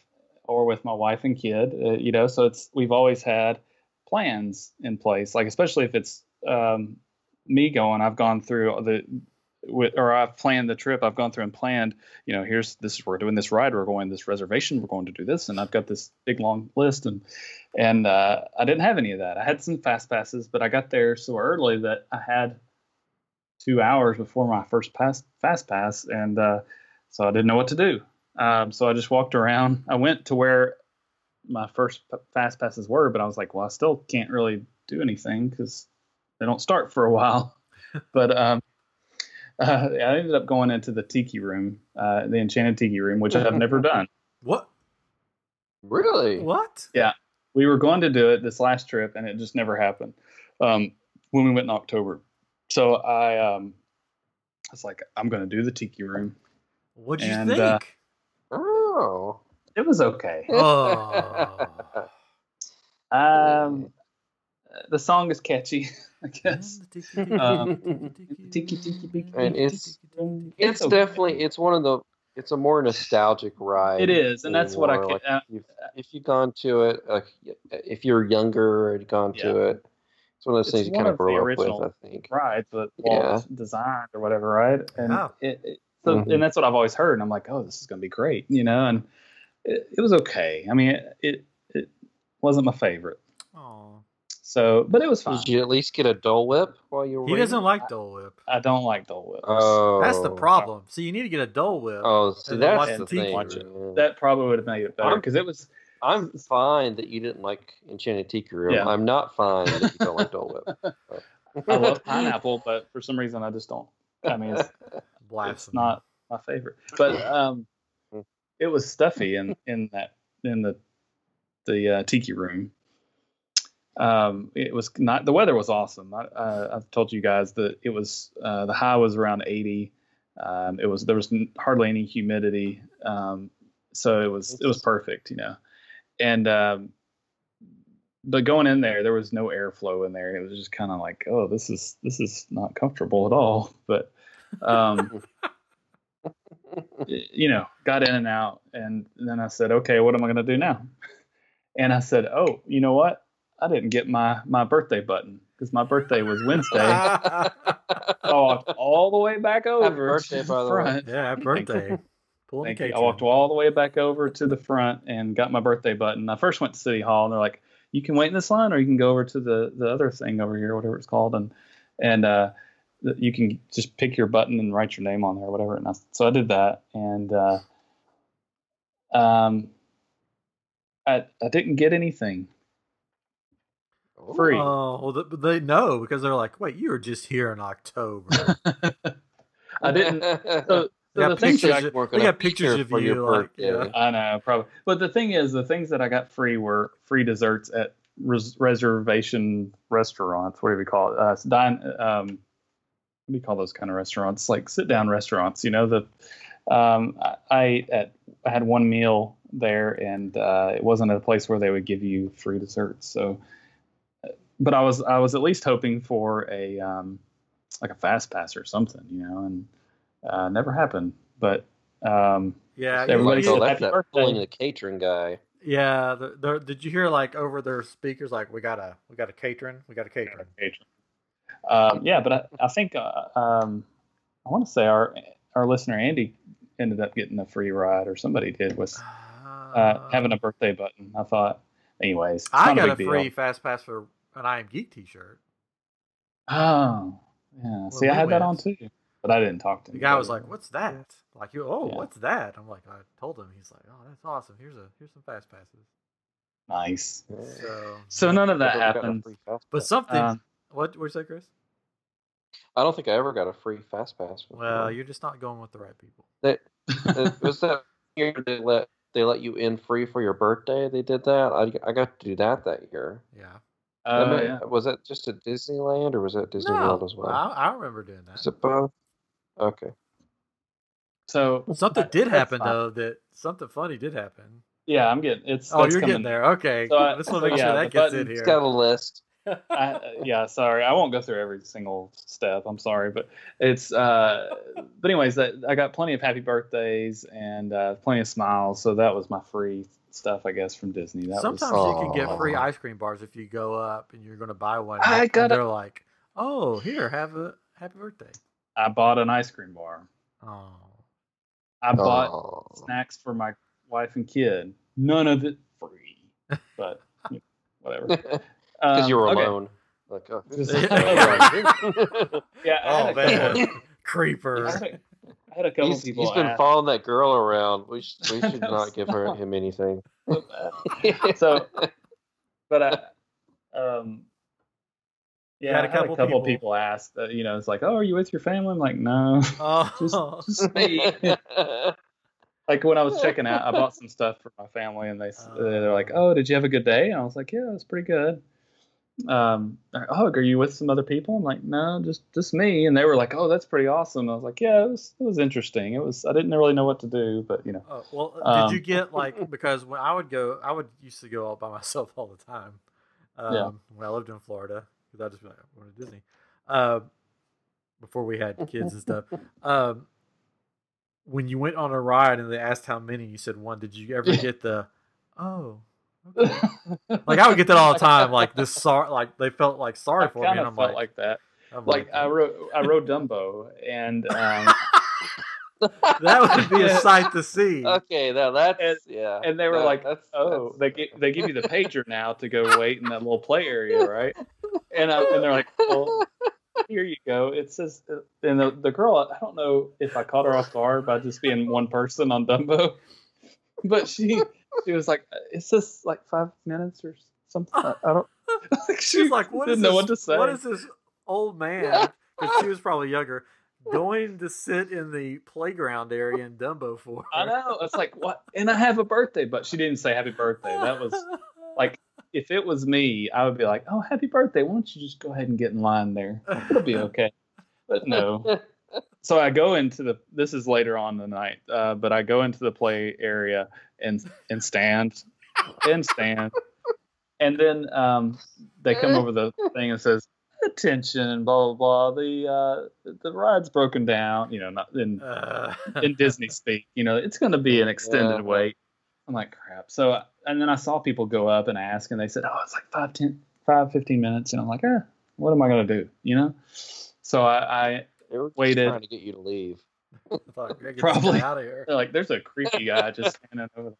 or with my wife and kid, uh, you know. So it's we've always had plans in place, like especially if it's um, me going. I've gone through the with, or I've planned the trip. I've gone through and planned. You know, here's this. We're doing this ride. We're going this reservation. We're going to do this, and I've got this big long list. And and uh, I didn't have any of that. I had some fast passes, but I got there so early that I had two hours before my first pass fast pass, and uh, so I didn't know what to do. Um, so I just walked around. I went to where my first p- fast passes were, but I was like, well, I still can't really do anything because they don't start for a while. but um, uh, I ended up going into the tiki room, uh, the enchanted tiki room, which I've never done. what? Really? What? Yeah, we were going to do it this last trip, and it just never happened um, when we went in October. So I, um, I was like, I'm going to do the tiki room. What'd you And, think? uh. It was okay. oh. Um, the song is catchy, I guess. Um, Tiki tiki tiki. And it's- tiki. It's okay. definitely it's one of the it's a more nostalgic ride. It is, and that's what I anymore. ca- Like, uh, if, if you've gone to it, like if you're younger and gone to Yeah. it, it's one of those It's things you one kind of of the grow up original with. I think. rides that Walt designed or whatever, right? And Yeah. it, it so Mhm. and that's what I've always heard. And I'm like, oh, this is gonna be great, you know. And it, it was okay. I mean, it, it it wasn't my favorite. Aw. So, but it was fine. Did you at least get a Dole Whip while you were? He waiting? doesn't like Dole Whip. I don't like Dole Whips. Oh, That's the problem. So you need to get a Dole Whip. Oh, see, And then that's watch the the thing. Watch it. man. that probably would have made it better because it was I'm fine that you didn't like Enchanted Tiki Room. Yeah. I'm not fine that you don't like Dole Whip. I love pineapple, but for some reason I just don't. I mean, it's, it's not my favorite. But um, it was stuffy in in that in the the uh, tiki room. Um, it was not the weather was awesome. I, uh, I've told you guys that it was uh, the high was around 80. Um, it was there was hardly any humidity, um, so it was it was perfect, you know. And um, but going in there, there was no airflow in there. It was just kind of like, oh, this is this is not comfortable at all. But um, you know, got in and out, and then I said, okay, what am I going to do now? and I said, "Oh, you know what? I didn't get my my birthday button because my birthday was Wednesday." I walked all the way back over birthday, to by the the way. front. yeah, happy birthday. Pulling Thank you. I walked all the way back over to the front and got my birthday button. I first went to City Hall and they're like, "You can wait in this line, or you can go over to the the other thing over here, whatever it's called, and and uh, th- you can just pick your button and write your name on there, or whatever." And I, so I did that, and uh, um, I I didn't get anything. Free. Oh, well, th- they know because they're like, wait, you were just here in October. I didn't. So, They so the things pictures. that I- of- They got be pictures here of for your you. Like, yeah. I know, probably. But the thing is, the things that I got free were free desserts at res- reservation restaurants. What do we call it? Uh, dine. Um, what do you call those kind of restaurants? Like sit down restaurants. You know, the um, I, I at I had one meal there, and uh, it wasn't a place where they would give you free desserts. So, but I was I was at least hoping for a um, like a fast pass or something. You know, and uh, never happened. But um, Yeah, Everybody Everybody said oh, that's that pulling the catering guy. yeah. The, the, did you hear like over their speakers like we got a we got a catering, we got a catering. patron. Um, yeah, but I, I think uh, um, I want to say our our listener Andy ended up getting a free ride, or somebody did with uh, having a birthday button. I thought, anyways, I got a a free deal. fast pass for an I am Geek T-shirt. Oh, yeah. See, I had that on too, but I didn't talk to him. The guy was like, "What's that?" Like, you, oh, Yeah. what's that? I'm like, I told him. He's like, "Oh, that's awesome. Here's a here's some fast passes." Nice. So, So none of that Never got a happened. but something. Um, what what you say, Chris? I don't think I ever got a free fast pass. before. Well, you're just not going with the right people. Uh, was that year they let they let you in free for your birthday? They did that. I, I got to do that that year. Yeah. I uh, mean, yeah. Was that just at Disneyland or was that Disney no, World as well? I, I remember doing that. Is it both? Okay. So Something that- did happen though. That something funny did happen. Yeah, I'm getting it's. Oh, you're coming. getting there. Okay, So I- let's make so sure that the gets button- in It's here. got a list. I, uh, yeah, sorry, I won't go through every single step. I'm sorry, but it's. Uh, but anyways, that, I got plenty of happy birthdays and uh, plenty of smiles, so that was my free stuff, I guess, from Disney. That Sometimes was. you can get free ice cream bars if you go up and you're going to buy one. I and gotta- they're like, "Oh, here, have a happy birthday." I bought an ice cream bar. Oh, I bought Oh. snacks for my wife and kid. None of it free, but you know, whatever. Because Um, you were okay. alone. Like, oh, Yeah. Yeah, I oh had a couple- man, creeper. I had a- I had a couple he's, people he's been ask- following that girl around. We, sh- we should know, not give her him anything. so, but I, um, yeah, had a I had a couple couple people. people, ask. Uh, you know, it's like, oh, are you with your family? I'm like, no, Oh, just me. like when I was checking out, I bought some stuff for my family, and they s they're like, oh, did you have a good day? And I was like, yeah, it was pretty good. Um, oh, are you with some other people? I'm like, no, just just me. And they were like, oh, that's pretty awesome. I was like, yeah, it was it was interesting. It was I didn't really know what to do, but you know, Oh, well, Um, did you get like because when I would go, I would used to go all by myself all the time. Um, Yeah. When I lived in Florida, because I just like, to Disney. Um, before we had kids and stuff. Um, when you went on a ride and they asked how many, you said one. Did you ever get the, oh. like I would get that all the time. Like this, sorry, like they felt like sorry I for me, kind and of I'm felt like, like that. I'm like I rode, I rode Dumbo and um, that would be a sight to see. okay, now that's And- yeah. and they were that- like, that's, oh, that's- they gi- they give you the pager now to go wait in that little play area, right? And I, and they're like, well, here you go. It says, uh, and the the girl, I don't know if I caught her off guard by just being one person on Dumbo, but she she was like, uh, it says like five minutes or something. I, I don't. Like she She's like, what didn't is know this, what to say. What is this old man? Because she was probably younger, going to sit in the playground area in Dumbo for. I know. It's like what? And I have a birthday, but she didn't say happy birthday. That was like, if it was me, I would be like, oh, happy birthday. Why don't you just go ahead and get in line there? It'll be okay. But no. So I go into the. This is later on in the night, uh, but I go into the play area and and stand and stand, and then um, they come over the thing and says. Attention, blah blah blah. The uh, the ride's broken down. You know, not in Uh, in Disney speak. You know, it's going to be an extended Yeah. wait. I'm like, crap. So, and then I saw people go up and ask, and they said, oh, it's like five, 10, five, 15 minutes. And I'm like, eh, what am I going to do? You know? So I, I They were just Waited. trying to get you to leave. I thought, I gotta get Probably. out of here. they're like, there's a creepy guy just standing over there.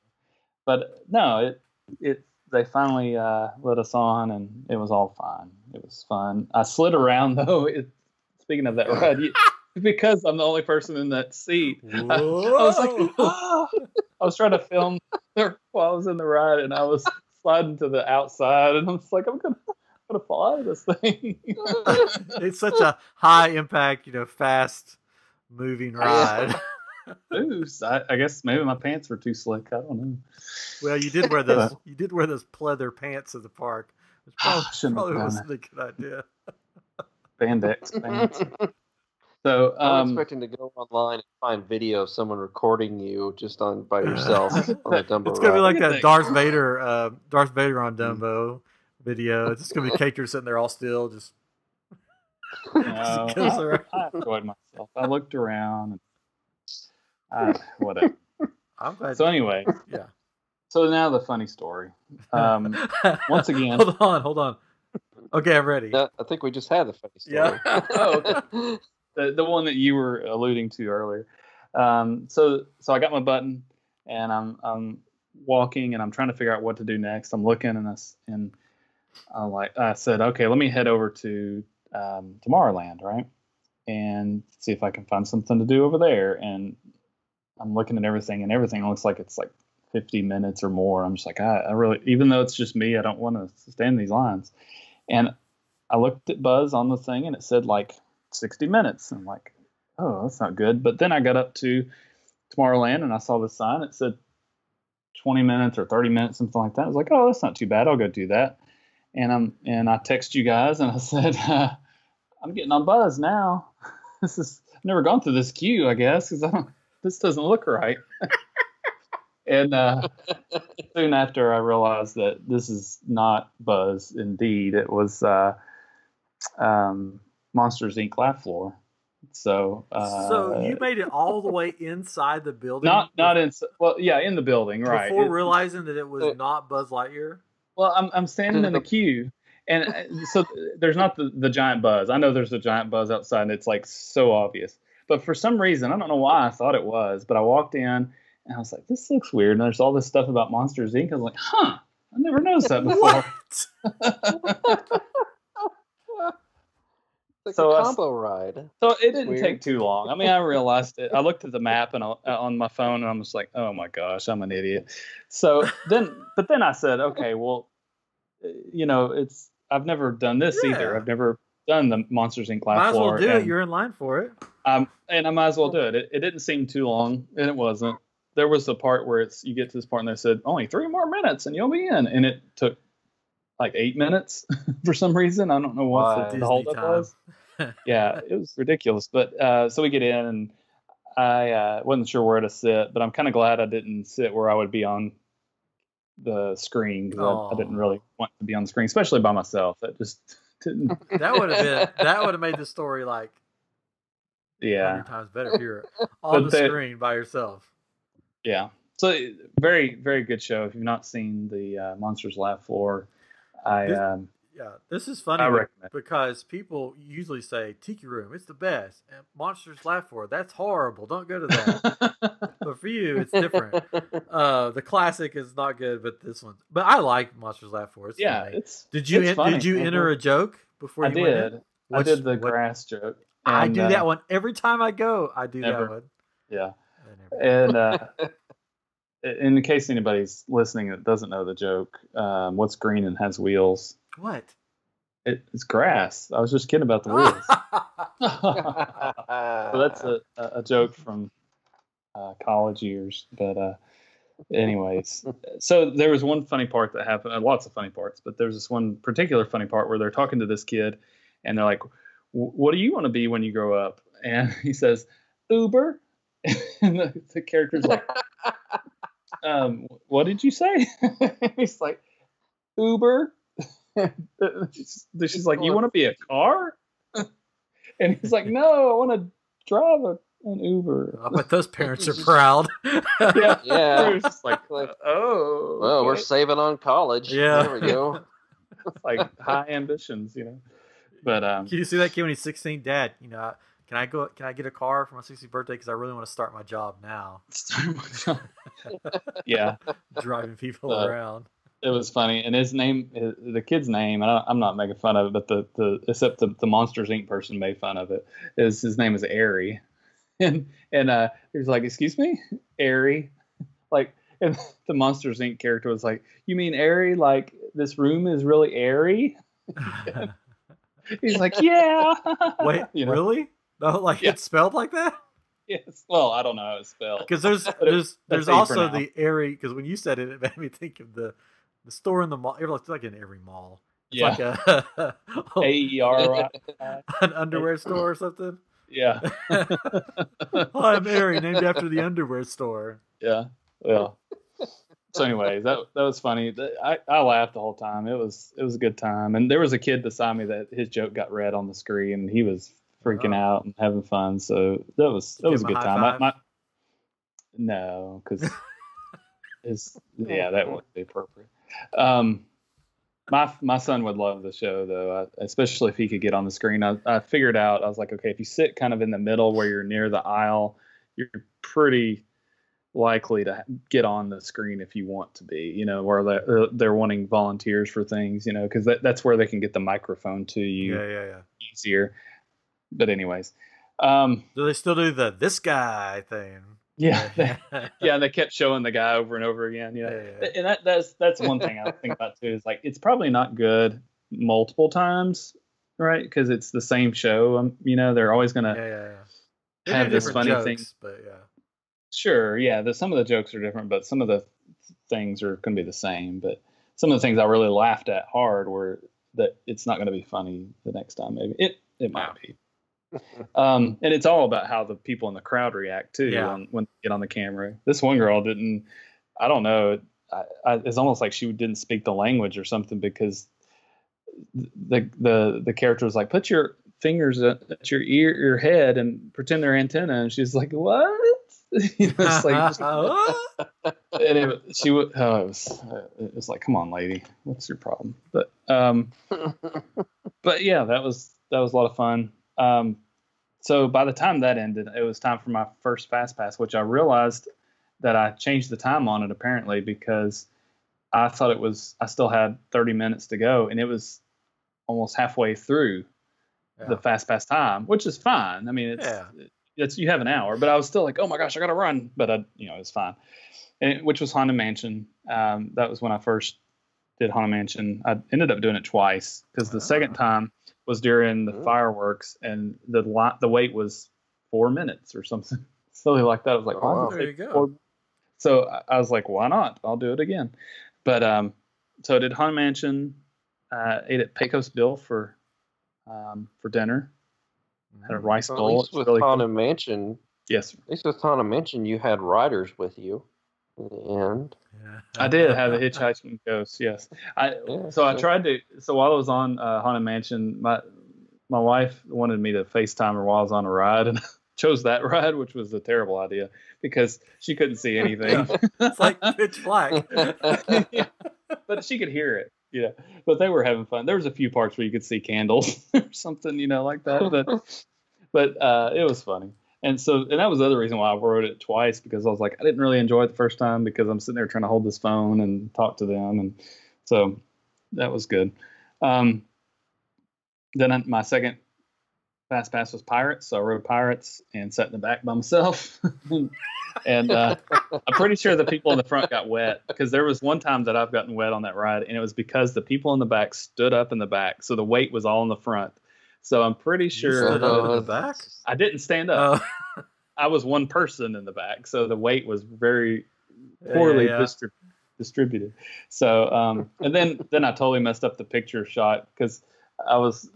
But no, it, it, they finally uh, let us on, and it was all fine. It was fun. I slid around though. It, speaking of that ride, you, because I'm the only person in that seat. I, I was like, "Ah." I was trying to film while I was in the ride, and I was sliding to the outside, and I was like, I'm gonna, I'm gonna fall out of this thing. it's such a high impact, you know, fast moving ride. Ooh, so I, I guess maybe my pants were too slick. I don't know. well, you did wear those. You did wear those pleather pants at the park. Which probably, Shouldn't probably wasn't a good idea. Spandex pants. So, I'm um, expecting to go online and find video of someone recording you just on by yourself on the Dumbo It's gonna be like that that. Darth Vader, uh, Darth Vader on Dumbo video. It's just gonna be Caker sitting there all still, just no, goes I. I enjoyed myself. I looked around. And, uh, whatever. I'm glad. So anyway, yeah. so now the funny story. Um, once again- hold on, hold on. Okay, I'm ready. No, I think we just had the funny story. Yeah. Oh, the the one that you were alluding to earlier. Um, so so I got my button and I'm I'm walking and I'm trying to figure out what to do next. I'm looking and I, s- and I like I said, okay, let me head over to um, Tomorrowland, right, and see if I can find something to do over there. And I'm looking at everything and everything looks like it's like 50 minutes or more. I'm just like, I, I really, even though it's just me, I don't want to stand these lines. And I looked at Buzz on the thing and it said like 60 minutes. I'm like, oh, that's not good. But then I got up to Tomorrowland and I saw the sign. It said 20 minutes or 30 minutes, something like that. I was like, oh, that's not too bad. I'll go do that. And I'm and I text you guys and I said, uh, I'm getting on Buzz now. this is I've never gone through this queue, I guess, because this doesn't look right. and uh, soon after, I realized that this is not Buzz. Indeed, it was uh, um, Monsters Inc. Laugh Floor. So, uh, so you made it all the way inside the building, not not in well, yeah, in the building, right? before It- realizing that it was Uh, not Buzz Lightyear. Well, I'm I'm standing in the queue, and uh, so there's not the, the giant buzz. I know there's a giant buzz outside, and it's like so obvious. But for some reason, I don't know why I thought it was, but I walked in and I was like, "This looks weird." And there's all this stuff about Monsters Inc. I was like, "Huh." I never noticed that before. What? It's like So, a uh, combo ride. So it didn't Weird. take too long. I mean, I realized it. I looked at the map and I, on my phone, and I'm just like, "Oh my gosh, I'm an idiot." So then, but then I said, "Okay, well, uh, you know, it's I've never done this either. I've never done the Monsters Inc. Might as well do it. You're in line for it. um, and I might as well do it. it. It didn't seem too long, and it wasn't. There was a part where it's you get to this part and they said only three more minutes and you'll be in, and it took like eight minutes for some reason. I don't know what Wow. the, Disney the holdup time. was yeah, it was ridiculous. But uh, so we get in, and I uh, wasn't sure where to sit, but I'm kind of glad I didn't sit where I would be on the screen because I, I didn't really want to be on the screen, especially by myself. That just didn't. That would have been that would have made the story like Yeah, times better if you're on But the they- screen by yourself. yeah. So very, very good show. If you've not seen the uh, Monsters Laugh Floor, I This- um, Yeah, this is funny because people usually say Tiki Room, it's the best, and Monsters Laugh Floor it. that's horrible. Don't go to that. but for you, it's different. Uh, the classic is not good, but this one. But I like Monsters Laugh Floor. It's yeah, funny. it's. Did you it's did you enter a joke before I you went in? did. I did the what- grass joke. I do uh, that one every time I go. I do Never. that one. Yeah. And uh, in case anybody's listening that doesn't know the joke, um, what's green and has wheels? What? It, it's grass. I was just kidding about the wheels. so that's a, a a joke from uh, college years. But uh, anyways, so there was one funny part that happened. Uh, lots of funny parts, but there's this one particular funny part where they're talking to this kid, and they're like, "What do you want to be when you grow up?" And he says, "Uber." and the, the character's like, um, "What did you say?" He's like, "Uber." She's, she's like, "You want to be a car?" and he's like, "No, I want to drive a an Uber. I bet those parents are proud. yeah, Yeah. Just like, Like, oh, Well, we're saving on college. Yeah. There we go. like high ambitions, you know. But um, Can you see that kid when he's 16? Dad, you know, can I go? Can I get a car for my 16th birthday? Because I really want to start my job now, yeah, driving people Uh, around. It was funny. And his name, his, the kid's name, and I, I'm not making fun of it, but the the except the, the Monsters Inc. person made fun of it. Is his name is Airy, and and uh, he was like, "Excuse me, Airy," like. And the Monsters Inc. character was like, "You mean airy? Like this room is really airy?" He's like, "Yeah." Wait, you know? really? No, like Yeah. it's spelled like that? Yes. Well, I don't know how it's spelled. Because there's there's there's also the airy. Because when you said it, it made me think of the the store in the mall. It's like in every mall. It's Yeah. like a A E R I. an underwear store or something. Yeah. Hi, I'm Airy, named after the underwear store. Yeah. Well. So, anyways, that that was funny. I, I laughed the whole time. It was it was a good time, and there was a kid beside me that his joke got read on the screen, and he was freaking Oh. out and having fun. So that was that was a him a good time. I, my, no, because yeah, that wouldn't be appropriate. Um, my my son would love the show though, I, especially if he could get on the screen. I, I figured out I was like, okay, if you sit kind of in the middle where you're near the aisle, you're pretty likely to get on the screen if you want to be. You know, where they're, they're wanting volunteers for things. You know, because that, that's where they can get the microphone to you Yeah, yeah, yeah. easier. But anyways, um, Do they still do the this guy thing? Yeah, yeah, yeah, and they kept showing the guy over and over again. You know, yeah, yeah. and that, that's that's one thing I think about too is like it's probably not good multiple times, right? Because it's the same show. Um, you know, they're always gonna yeah, yeah, yeah. Have this different funny thing. but yeah. Sure, yeah. The, some of the jokes are different, but some of the things are going to be the same. But some of the things I really laughed at hard were that it's not going to be funny the next time. Maybe it it might be. Um, and it's all about how the people in the crowd react too Yeah. when, when they get on the camera. This one girl didn't. I don't know. I, I, it's almost like she didn't speak the language or something because the the the character was like, "Put your fingers at, at your ear, your head, and pretend they're antenna," and she's like, "What?" you know, it's like, and it, she would. Oh, it was. It was like, "Come on, lady, what's your problem?" But um, but yeah, that was that was a lot of fun. Um, so by the time that ended, it was time for my first fast pass, which I realized that I changed the time on it apparently because I thought it was I still had 30 minutes to go, and it was almost halfway through the fast pass time, which is fine. I mean, it's Yeah. it's you have an hour, but I was still like, oh my gosh, I gotta run, but I, you know, it's fine. And which was Haunted Mansion. Um, that was when I first did Haunted Mansion. I ended up doing it twice because the second Ah. time was during the Ooh. fireworks, and the li- the wait was four minutes or something silly like that. I was like, Oh, why wow. does it There you go. four- So I- I was like, why not? I'll do it again. But um, so I did Haunted Mansion. Uh, ate at Pecos Bill for um, for dinner. Had a rice Well, bowl. at least It's with really Haunted Mansion, Yes, at least with Haunted Mansion, you had riders with you end. Yeah. I did have a hitchhiking ghost. Yes, I. Yeah, So I tried to. So while I was on uh, Haunted Mansion, my my wife wanted me to FaceTime her while I was on a ride, and I chose that ride, which was a terrible idea because she couldn't see anything. It's like pitch black. Yeah, but she could hear it. Yeah, but they were having fun. There was a few parts where you could see candles or something, you know, like that. But but uh, it was funny. And so, and that was the other reason why I rode it twice because I was like, I didn't really enjoy it the first time because I'm sitting there trying to hold this phone and talk to them, and so that was good. Um, then I- my second fast pass was Pirates, so I rode Pirates and sat in the back by myself, and uh, I'm pretty sure the people in the front got wet because there was one time that I've gotten wet on that ride, and it was because the people in the back stood up in the back, so the weight was all in the front. So I'm pretty sure stood up in Uh, the back. I didn't stand up. Oh, I was one person in the back, so the weight was very yeah, poorly yeah. distri- distributed. So, um, and then then I totally messed up the picture shot because I was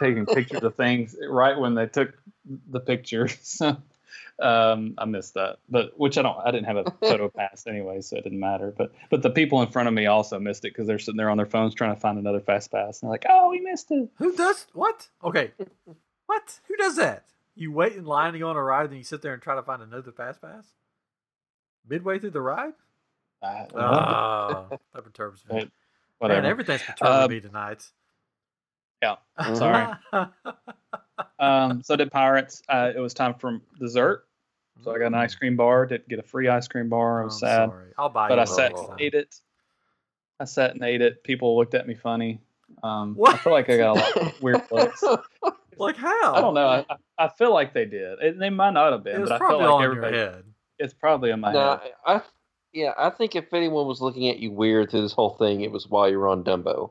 taking pictures of things right when they took the picture. So um, I missed that, but which I don't. I didn't have a photo pass anyway, so it didn't matter. But but the people in front of me also missed it because they're sitting there on their phones trying to find another fast pass. And they're like, "Oh, we missed it." Who does what? Okay, what? Who does that? You wait in line to go on a ride, then you sit there and try to find another fast pass midway through the ride. I- Oh, that perturbs me. Right. whatever. Man, everything's perturbing Uh, me tonight. yeah. Sorry. Um, so did Pirates. Uh, it was time for dessert. So I got an ice cream bar. Didn't get a free ice cream bar. I was. I'm sad. sorry. I'll buy But I sat and ate it. I sat and ate it. People looked at me funny. Um, I feel like I got a lot of weird looks. Like how? I don't know. I, I- I feel like they did. It, they might not have It been, was but I felt probably like all in your everybody. head. It's probably in my no, head. I, yeah, I think if anyone was looking at you weird through this whole thing, it was while you were on Dumbo.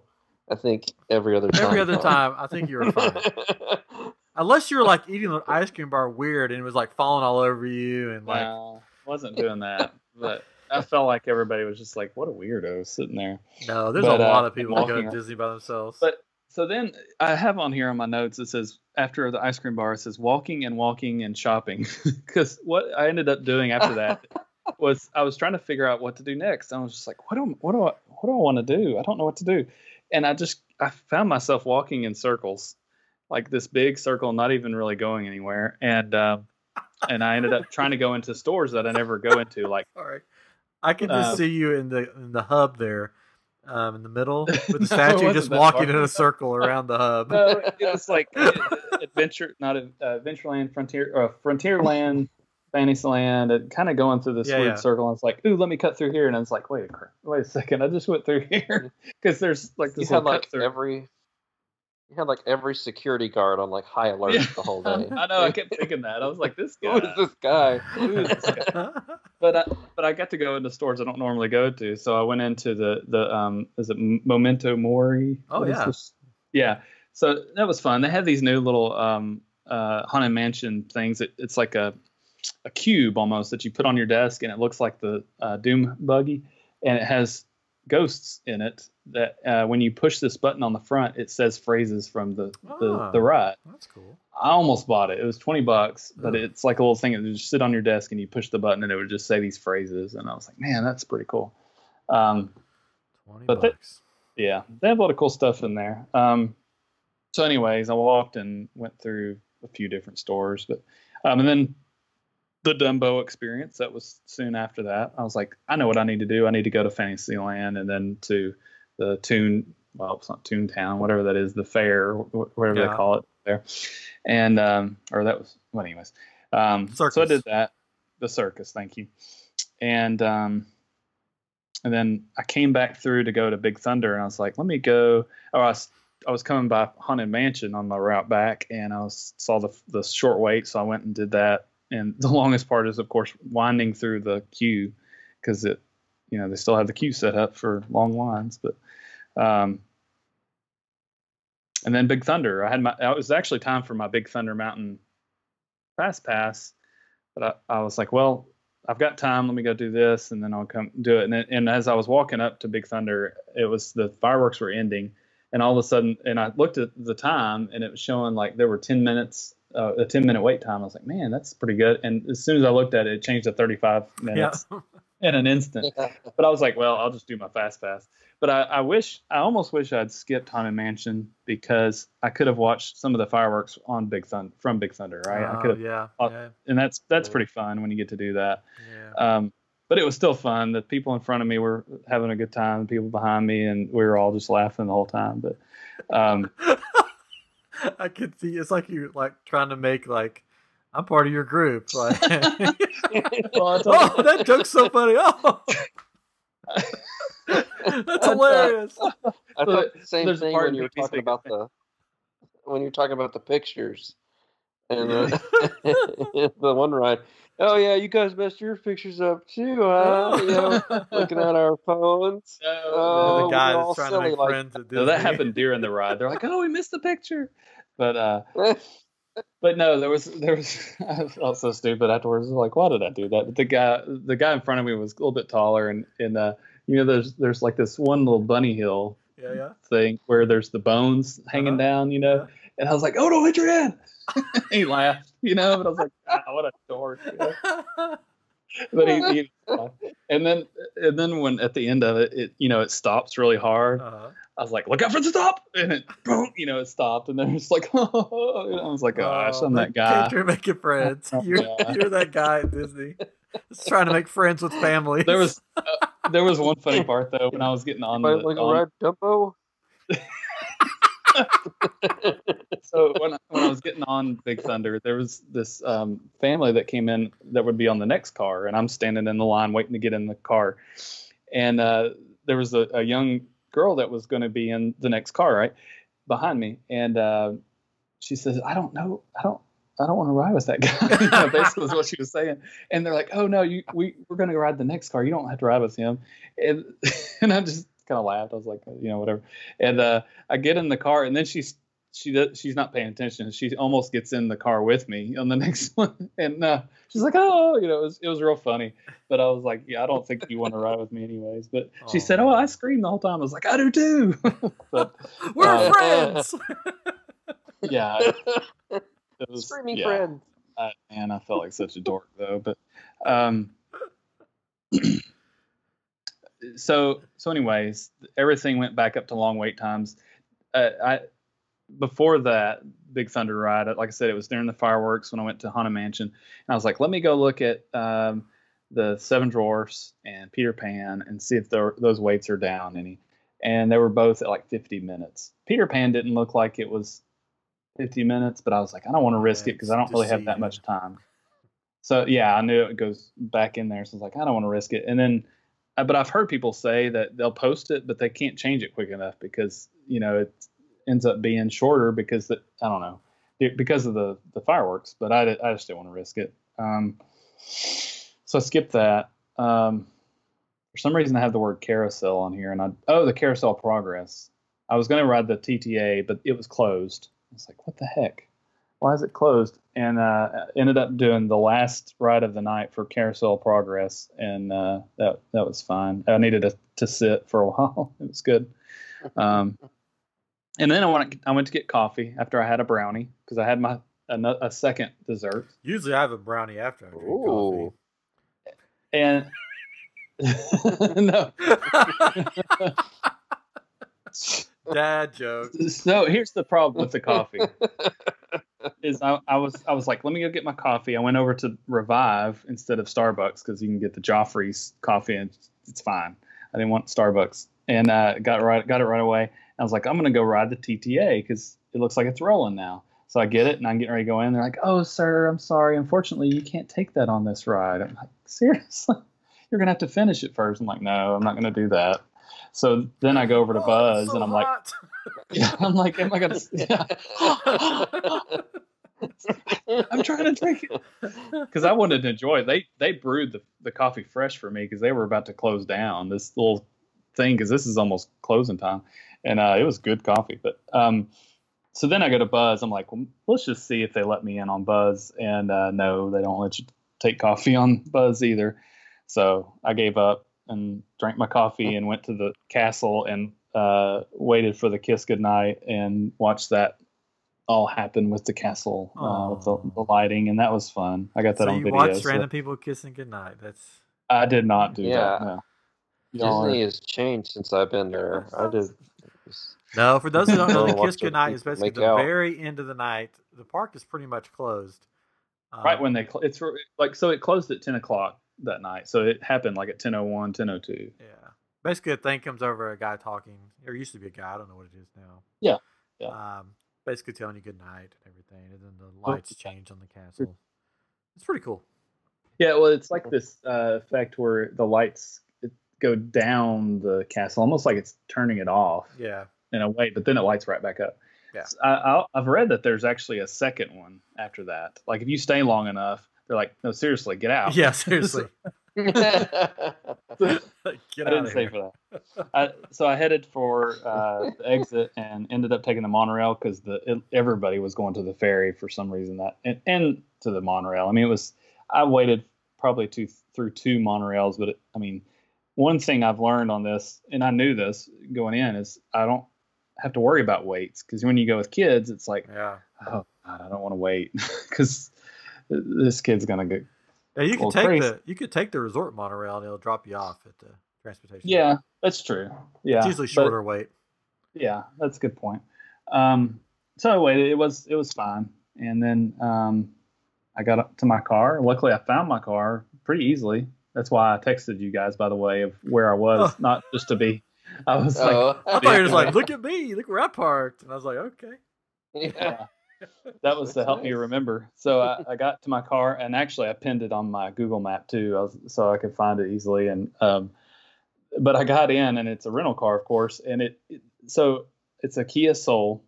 I think every other time. Every other time, I think you were fine. Unless you were like eating the ice cream bar weird and it was like falling all over you and like no, wasn't doing that. But I felt like everybody was just like, "What a weirdo sitting there." no, there's But, a lot uh, of people that go walking- to Disney by themselves. But so then I have on here on my notes it says after the ice cream bar it says walking and walking and shopping because what I ended up doing after that was I was trying to figure out what to do next. I was just like, what do what do I what do I want to do? I don't know what to do, and I just I found myself walking in circles, like this big circle, not even really going anywhere, and um, and I ended up trying to go into stores that I never go into, like Sorry. I can just Uh, see you in the in the hub there, um, in the middle with the statue just walking in a circle around the hub. no, it was like adventure, not a, uh, Adventureland, Frontier, uh, Frontierland, Fantasyland, and kind of going through this Yeah, weird yeah. circle. And it's like, ooh, let me cut through here, and it's like, wait, a wait a second, I just went through here because there's like you this had like through. every. You had like every security guard on like high alert Yeah. the whole day. I know, I kept thinking that. I was like, this guy. is this guy? Who is this guy? But I, but I got to go into stores I don't normally go to, so I went into the the um is it Memento Mori? Oh, What is yeah. this? yeah. So that was fun. They have these new little um uh haunted mansion things. It, it's like a a cube almost that you put on your desk, and it looks like the uh, Doom buggy, and it has ghosts in it that uh, when you push this button on the front, it says phrases from the the, Ah. the ride. That's cool. I almost bought it. It was twenty bucks, but it's like a little thing that just sit on your desk and you push the button and it would just say these phrases. And I was like, man, that's pretty cool. Um, Twenty But they- bucks. yeah, they have a lot of cool stuff in there. Um, so, anyways, I walked and went through a few different stores, but um, and then the Dumbo experience that was soon after that. I was like, I know what I need to do. I need to go to Fantasyland and then to the Toon. Well, it's not Toontown, whatever that is, the fair, wh- whatever Yeah. they call it there. And um, or that was well, anyways. Um, so I did that. The circus, thank you. And um, and then I came back through to go to Big Thunder, and I was like, let me go. Oh, I was, I was coming by Haunted Mansion on my route back, and I was saw the the short wait, so I went and did that. And the longest part is, of course, winding through the queue because it, you know, they still have the queue set up for long lines. But, um, and then Big Thunder, I had my. It was actually time for my Big Thunder Mountain Fast Pass, but I, I was like, well, I've got time. Let me go do this, and then I'll come do it. And, and as I was walking up to Big Thunder, it was the fireworks were ending, and all of a sudden, and I looked at the time, and it was showing like there were ten minutes, uh, a ten minute wait time. I was like, man, that's pretty good. And as soon as I looked at it, it changed to thirty five Yeah. minutes in an instant. But I was like, well, I'll just do my fast pass. But I, I wish, I almost wish I'd skipped Haunted Mansion because I could have watched some of the fireworks on Big Thunder from Big Thunder, right? I Oh, could have, yeah, uh, yeah, and that's that's pretty fun when you get to do that. yeah. Um, but it was still fun. The people in front of me were having a good time. The people behind me, and we were all just laughing the whole time. But um, I could see it's like you're like trying to make like I'm part of your group. Like, well, oh, that joke's so funny. Oh, that's hilarious. I thought the same there's thing when you were talking about the when you were talking about the pictures and the, the one ride. Oh yeah, you guys messed your pictures up too, huh? You know, looking at our phones. No, Oh, the guy we're that's trying to make like- friends at Disney. no, that happened during the ride. They're like, "Oh, we missed the picture," but uh, but no, there was there was I felt so stupid afterwards. Like, why did I do that? But the guy the guy in front of me was a little bit taller, and and uh, you know, there's there's like this one little bunny hill Yeah, yeah. thing where there's the bones hanging Uh-huh. down, you know. And I was like, "Oh, don't hit your head." he laughed, you know. But I was like, ah, "What a dork!" You know? But he, he and then and then when at the end of it, it you know it stops really hard. Uh-huh. I was like, look out for the stop, and it boom, you know it stopped, and then it's like, oh, I was like, gosh, Oh, I'm that guy. You're making friends. Oh, You're, yeah. you're that guy at Disney. Just trying to make friends with family. There was uh, there was one funny part though when I was getting on Might the like a on- ride Dumbo. so when I, when I was getting on Big Thunder, there was this um, family that came in that would be on the next car, and I'm standing in the line waiting to get in the car, and uh, there was a, a young girl that was going to be in the next car right behind me, and uh, she says, "I don't know, I don't." I don't want to ride with that guy. You know, basically, is what she was saying. And they're like, "Oh no, you we we're going to ride the next car. You don't have to ride with him." And and I just kind of laughed. I was like, you know, whatever. And uh, I get in the car, and then she's she does, she's not paying attention. She almost gets in the car with me on the next one, and uh, she's like, "Oh, you know, it was it was real funny." But I was like, "Yeah, I don't think you want to ride with me anyways." But she said, "Oh, I screamed the whole time." I was like, "I do too." but We're uh, friends. yeah, it, it was Screaming yeah. friends. I, man, I felt like such a dork though. But um, so so anyways, everything went back up to long wait times. Uh, I before that Big Thunder ride, like I said, it was during the fireworks when I went to Haunted Mansion, and I was like, let me go look at um, the Seven Dwarfs and Peter Pan and see if those weights are down any. And they were both at like 50 minutes. Peter Pan didn't look like it was 50 minutes, but I was like, I don't want to risk it because I don't really have that much time. So yeah, I knew it goes back in there. So I was like, I don't want to risk it. And then, uh, but I've heard people say that they'll post it, but they can't change it quick enough because you know it ends up being shorter because the, I don't know because of the the fireworks. But I, I just didn't want to risk it. Um, so I skipped that. Um, for some reason, I have the word carousel on here, and I oh the carousel progress. I was going to ride the TTA, but it was closed. I was like, what the heck? Why is it closed? And uh, ended up doing the last ride of the night for Carousel Progress, and uh, that that was fine. I needed to, to sit for a while. It was good. Um, and then I went I went to get coffee after I had a brownie because I had my a, a second dessert. Usually I have a brownie after I drink Ooh. And no. Dad joke. so here's the problem with the coffee is I, I was I was like let me go get my coffee. I went over to Revive instead of Starbucks because you can get the Joffrey's coffee and it's, fine. I didn't want Starbucks. And uh, got right got it right away. I was like I'm gonna go ride the TTA because it looks like it's rolling now. So I get it and I'm getting ready to go in. They're like oh sir I'm sorry. Unfortunately you can't take that on this ride. I'm like seriously? You're gonna have to finish it first. I'm like no I'm not gonna do that. So then I go over to Oh, Buzz it's so and I'm like hot. yeah, I'm like, am I gonna? Yeah. I'm trying to drink it because I wanted to enjoy it. They they brewed the, the coffee fresh for me because they were about to close down this little thing because this is almost closing time, and uh, it was good coffee. But um, so then I go to Buzz. I'm like, well, let's just see if they let me in on Buzz, and uh, no, they don't let you take coffee on Buzz either. So I gave up and drank my coffee and went to the castle and uh, waited for the kiss goodnight and watched that all happen with the castle uh, with the, the lighting and that was fun. I got that so on you video. watched so- random people kissing goodnight. That's I did not do Yeah. that. No. Y'all are- Disney has changed since I've been there. I did. no. For those who don't know, the kiss goodnight is basically the out. very end of the night. The park is pretty much closed. Um, right when they cl- it's like so it closed at 10 o'clock that night so it happened like at 10.01 10.02 Yeah. Basically, a thing comes over a guy talking. There used to be a guy. I don't know what it is now. Yeah, yeah. Um, basically telling you good night and everything, and then the lights change on the castle. It's pretty cool. yeah well it's like this uh, effect where the lights go down the castle almost like it's turning it off Yeah. in a way, but then it lights right back up. Yeah. I, have read that there's actually a second one after that. Like if you stay long enough, they're like, no, seriously, get out. Yeah. Seriously. I didn't stay here. for that. I, so I headed for uh, the exit and ended up taking the monorail because the it, everybody was going to the ferry for some reason that and, and to the monorail. I mean, it was I waited probably two through two monorails, but it, I mean, one thing I've learned on this, and I knew this going in, is I don't have to worry about waits because when you go with kids, it's like, Yeah. oh God, I don't want to wait because this kid's gonna get Yeah, you could take crazy. the you could take the resort monorail and it'll drop you off at the transportation. Yeah, that's true. Yeah, it's usually but- shorter wait. yeah, that's a good point. Um, so anyway, it was it was fine, and then um, I got up to my car. Luckily, I found my car pretty easily. That's why I texted you guys, by the way, of where I was, Oh. not just to be. I was like, Oh, I thought you were just like, look at me, look where I parked, and I was like, okay. yeah. That was to help me remember. So I, I got to my car, and actually I pinned it on my Google Map too, I was, so I could find it easily. And um, but I got in, and it's a rental car, of course, and it, it so it's a Kia Soul,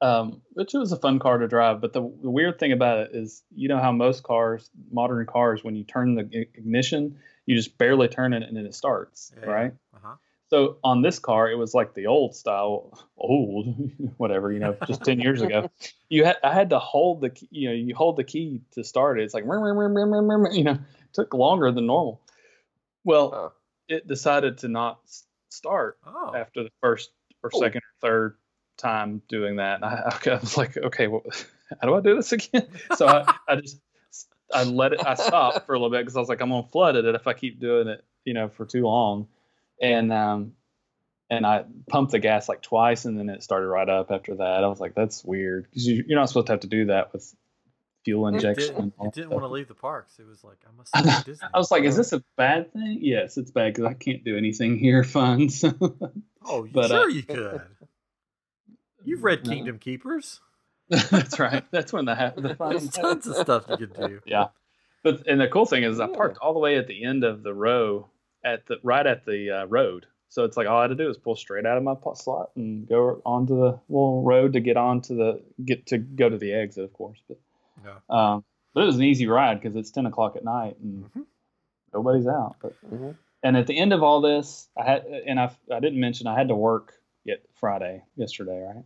um, which was a fun car to drive. But the, the weird thing about it is, you know how most cars, modern cars, when you turn the ignition, you just barely turn it, and then it starts, Yeah. right? Uh-huh. So on this car, it was like the old style, old, whatever, you know, just 10 years ago. You had, I had to hold the, key, you know, you hold the key to start it. It's like, "Ring, ring, ring, ring, ring, ring," you know, it took longer than normal. Well, Oh. it decided to not start Oh, after the first or Oh. second or third time doing that. I, I was like, okay, well, how do I do this again? So I, I just, I let it, I stopped for a little bit because I was like, I'm going to flood it if I keep doing it, you know, for too long. And, um, and I pumped the gas like twice and then it started right up after that. I was like, that's weird because you, you're not supposed to have to do that with fuel it injection. didn't, and it didn't want to leave the parks. It was like, I must go Disney. I was like, is this a bad thing? Yes, it's bad because I can't do anything here fun. So. oh, but, uh, sure you could. You've read No. Kingdom Keepers. That's right. That's when the ha- the fun There's tons of stuff you could do. Yeah, but and the cool thing is, I parked all the way at the end of the row, at the right at the uh, road. So it's like all I had to do is pull straight out of my slot and go onto the little road to get onto the get to go to the exit, of course. But Yeah. um, but it was an easy ride because it's ten o'clock at night and Mhm. nobody's out. But Mhm. and at the end of all this, I had and I I didn't mention I had to work yet Friday yesterday, right?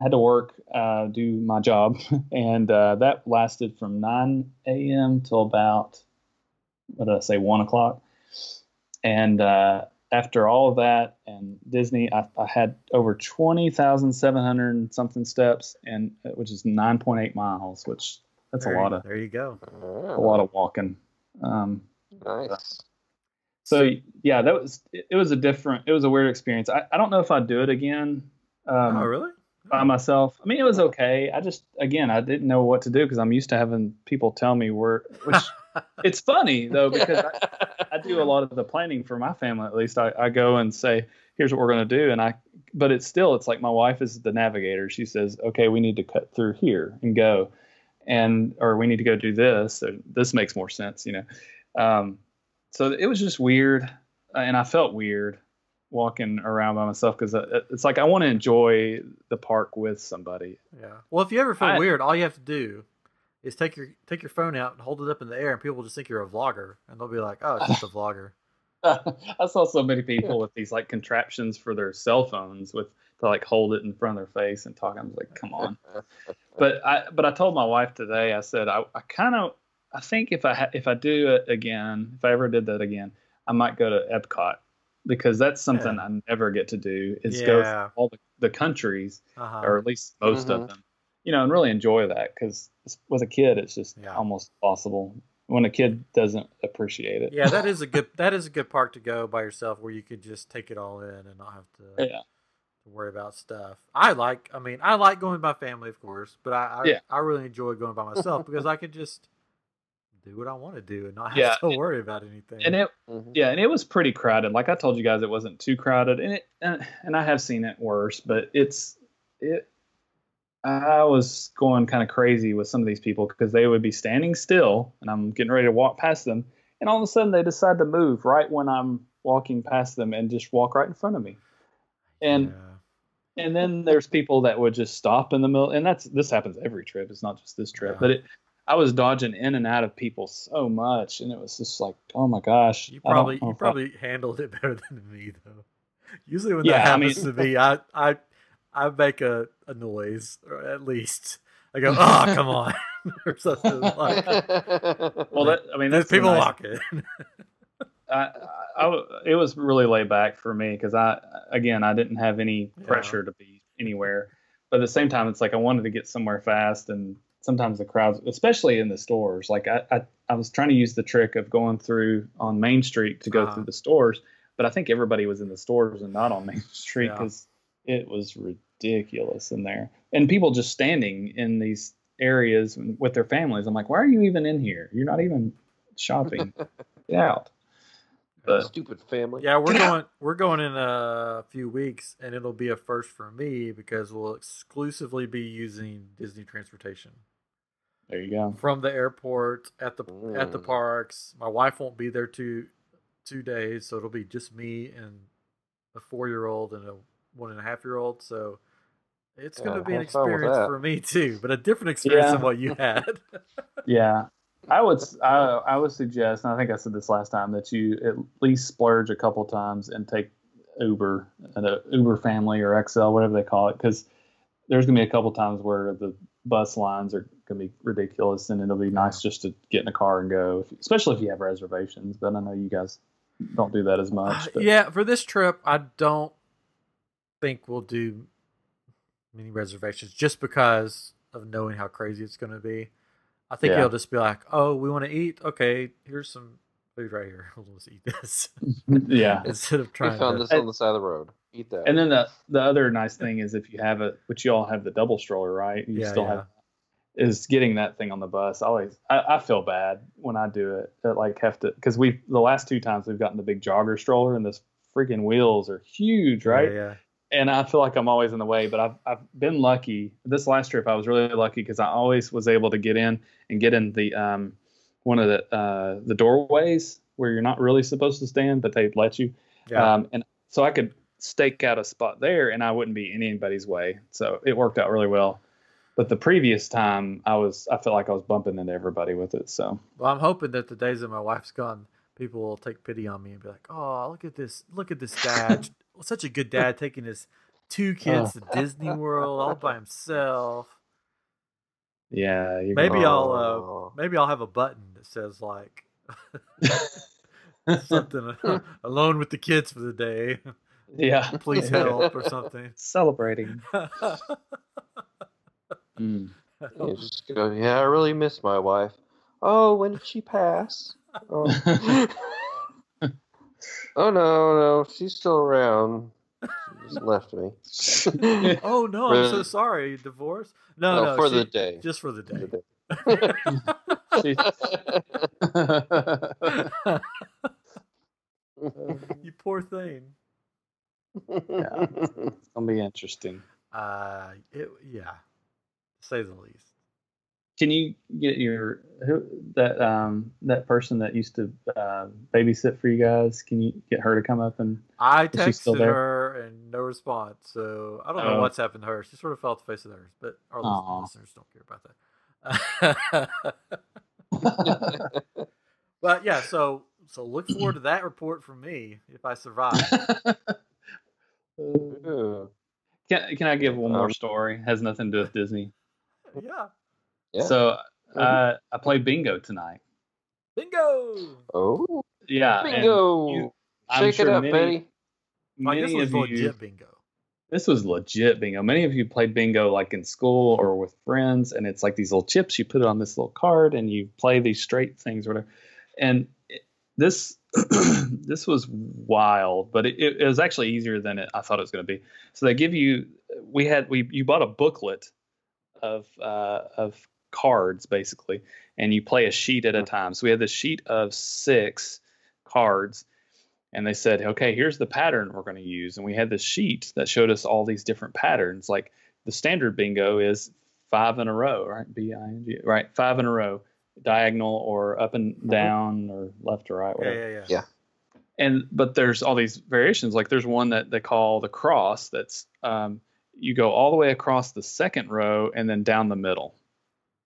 I had to work, uh, do my job, and uh, that lasted from 9 a.m. till about what did I say, one o'clock. And uh, after all of that and Disney, I, I had over 20,700 something steps, and uh, which is 9.8 miles, which that's there, a lot of There you go. a lot of walking. Um, Nice. so yeah, that was it, it was a different, it was a weird experience. I, I don't know if I'd do it again. Um, oh, really? by myself. I mean, it was okay. I just, again, I didn't know what to do because I'm used to having people tell me where. Which it's funny though because I, I do a lot of the planning for my family. At least I, I go and say, "Here's what we're going to do," and I. But it's still, it's like my wife is the navigator. She says, "Okay, we need to cut through here and go," and or we need to go do this. Or, this makes more sense, you know. Um, so it was just weird, uh, and I felt weird walking around by myself because it's like I want to enjoy the park with somebody. Yeah. Well, if you ever feel I- weird, all you have to do is take your take your phone out and hold it up in the air, and people will just think you're a vlogger, and they'll be like, "Oh, it's just a vlogger." I saw so many people with these like contraptions for their cell phones with to like hold it in front of their face and talk. I was like, come on. But I but I told my wife today. I said I, I kind of I think if I ha- if I do it again, if I ever did that again, I might go to Epcot because that's something Yeah. I never get to do. Is go Yeah. through all the, the countries Uh-huh. or at least most Mhm. of them, you know, and really enjoy that because with a kid, it's just Yeah. almost possible when a kid doesn't appreciate it. yeah, that is a good that is a good park to go by yourself, where you could just take it all in and not have to, Yeah. worry about stuff. I like, I mean, I like going with my family, of course, but I I, Yeah. I really enjoy going by myself because I could just do what I want to do and not have Yeah. to worry about anything. And it Mhm. Yeah, and it was pretty crowded. Like I told you guys, it wasn't too crowded, and it and, and I have seen it worse, but it's it. I was going kind of crazy with some of these people because they would be standing still, and I'm getting ready to walk past them, and all of a sudden they decide to move right when I'm walking past them and just walk right in front of me. And Yeah. and then there's people that would just stop in the middle, and that's this happens every trip. It's not just this trip, Yeah. but it. I was dodging in and out of people so much, and it was just like, oh my gosh. You probably you probably handled it better than me though. Usually when Yeah, that I happens mean- to me, I I I make a, a noise or at least I go, oh come on or something like. Well, that I mean, There's that's people nice- walking. I, I, I w- it was really laid back for me because I, again, I didn't have any Yeah. pressure to be anywhere. But at the same time, it's like I wanted to get somewhere fast, and sometimes the crowds, especially in the stores, like I, I, I was trying to use the trick of going through on Main Street to go Uh-huh. through the stores. but I think everybody was in the stores and not on Main Street Yeah. Because it was ridiculous in there, and people just standing in these areas with their families. I'm like, why are you even in here? You're not even shopping. Get out. But Stupid family. Yeah, we're going. We're going in a few weeks, and it'll be a first for me because we'll exclusively be using Disney transportation there you go. from the airport at the at the Mm. parks. My wife won't be there two two days, so it'll be just me and a four year old and a one and a half year old. So it's going to be an have fun with experience for me too, but a different experience Yeah. than what you had. Yeah, I would I would suggest, and I think I said this last time, that you at least splurge a couple times and take Uber, uh, the Uber family or XL, whatever they call it, because there's gonna be a couple times where the bus lines are gonna be ridiculous, and it'll be nice just to get in a car and go, if- especially if you have reservations. But I know you guys don't do that as much. Uh, But yeah, for this trip, I don't think we'll do many reservations just because of knowing how crazy it's going to be. I think Yeah. it'll just be like, oh, we want to eat. Okay, here's some food right here. We'll just eat this yeah. instead of trying. We found to. this on the side of the road. Eat that. And then the the other nice thing is if you have a, which you all have the double stroller, right? You Yeah, still yeah. have is getting that thing on the bus. I always I, I feel bad when I do it. That like have to because we the last two times we've gotten the big jogger stroller and this freaking wheels are huge, right? Yeah, yeah. And I feel like I'm always in the way, but I've I've been lucky. This last trip I was really lucky because I always was able to get in and get in the um one of the uh the doorways where you're not really supposed to stand, but they let you. Yeah. Um, and so I could stake out a spot there and I wouldn't be in anybody's way. So it worked out really well. But the previous time I was I felt like I was bumping into everybody with it. So well, I'm hoping that the days that my wife's gone, people will take pity on me and be like, "Oh, look at this! Look at this dad! Such a good dad taking his two kids to Disney World all by himself." yeah, you're Maybe gonna- I'll Oh. uh, maybe I'll have a button that says like something alone with the kids for the day. yeah. Please help or something. Celebrating. Mm. You just go, yeah, I really miss my wife. Oh, when did she pass? Oh, oh no, no, she's still around. She just left me. oh no, I'm so sorry. Divorce? No, Oh, no, for she- the day. just for the For day. the you poor thing. Yeah. it's gonna be interesting. Uh, it, yeah, say the least. Can you get your who that um that person that used to uh, babysit for you guys? Can you get her to come up and I Is she still texted there? her and no response, so I don't know Oh. what's happened to her. She sort of fell off the face of the earth, but our lis- Aw. listeners don't care about that. but yeah, so so look forward to that report from me if I survive. Can Can I give one more story? Has nothing to do with Disney. yeah, Yeah. So uh, I played bingo tonight. bingo. oh, Yeah, bingo! you- I'm Shake sure it up, many- Betty. Like, this was of you, legit bingo. this was legit bingo. Many of you played bingo like in school or with friends, and it's like these little chips. You put it on this little card, and you play these straight things, or whatever. And it- this this was wild, but it, it was actually easier than it, I thought it was going to be. So they give you, we had we you bought a booklet of uh, of cards basically, and you play a sheet at a time. So we had this sheet of six cards, and they said, okay, here's the pattern we're going to use, and we had this sheet that showed us all these different patterns. Like the standard bingo is five in a row, right? B I N G, right? Five in a row, diagonal or up and down or left or right, Yeah, whatever yeah, yeah. Yeah. and but there's all these variations like there's one that they call the cross that's um, you go all the way across the second row and then down the middle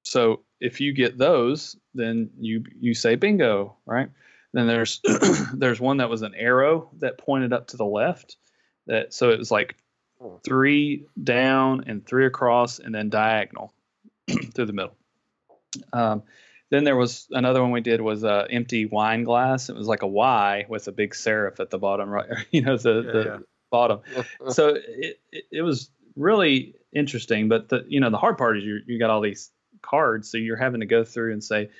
so if you get those then you you say bingo right then there's there's one that was an arrow that pointed up to the left that so it was like Hmm. three down and three across and then diagonal through the middle um, then there was another one we did was a empty wine glass. It was like a Y with a big serif at the bottom, right? You know, the, Yeah, the yeah. bottom. So it, it it was really interesting. But the you know the hard part is you you got all these cards, so you're having to go through and say,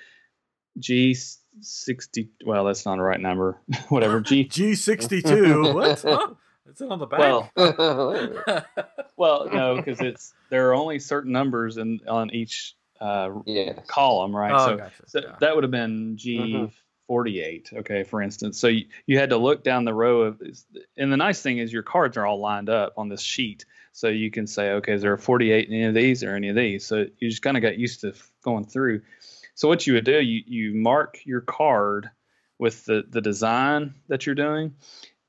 G sixty. Well, that's not the right number. Whatever. G. G sixty two. What? Huh? Is it on the back? Well, well, no, because it's there are only certain numbers in on each uh, yeah. column, right? oh, so gotcha. so Yeah. that would have been G Mhm. forty eight. Okay, for instance. So you, you had to look down the row of, and the nice thing is your cards are all lined up on this sheet, so you can say, okay, is there a forty eight in any of these or any of these? So you just kind of got used to going through. So what you would do, you you mark your card with the the design that you're doing,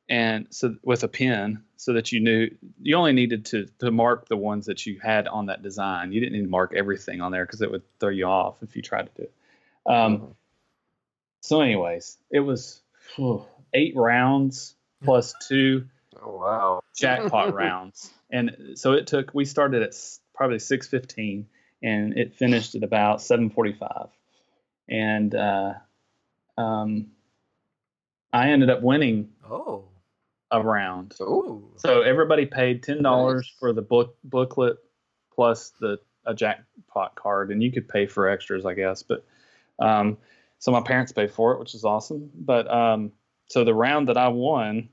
and so with a pen, so that you knew you only needed to to mark the ones that you had on that design. You didn't need to mark everything on there because it would throw you off if you tried to do it. Um, Mhm. So, anyways, it was whew, eight rounds plus two Oh wow. jackpot rounds, and so it took. We started at probably six fifteen, and it finished at about seven forty five, and uh, um, I ended up winning oh. a round. Oh. So everybody paid ten dollars Nice. for the book booklet plus the a jackpot card, and you could pay for extras, I guess. But um, so my parents paid for it, which is awesome. But um, so the round that I won,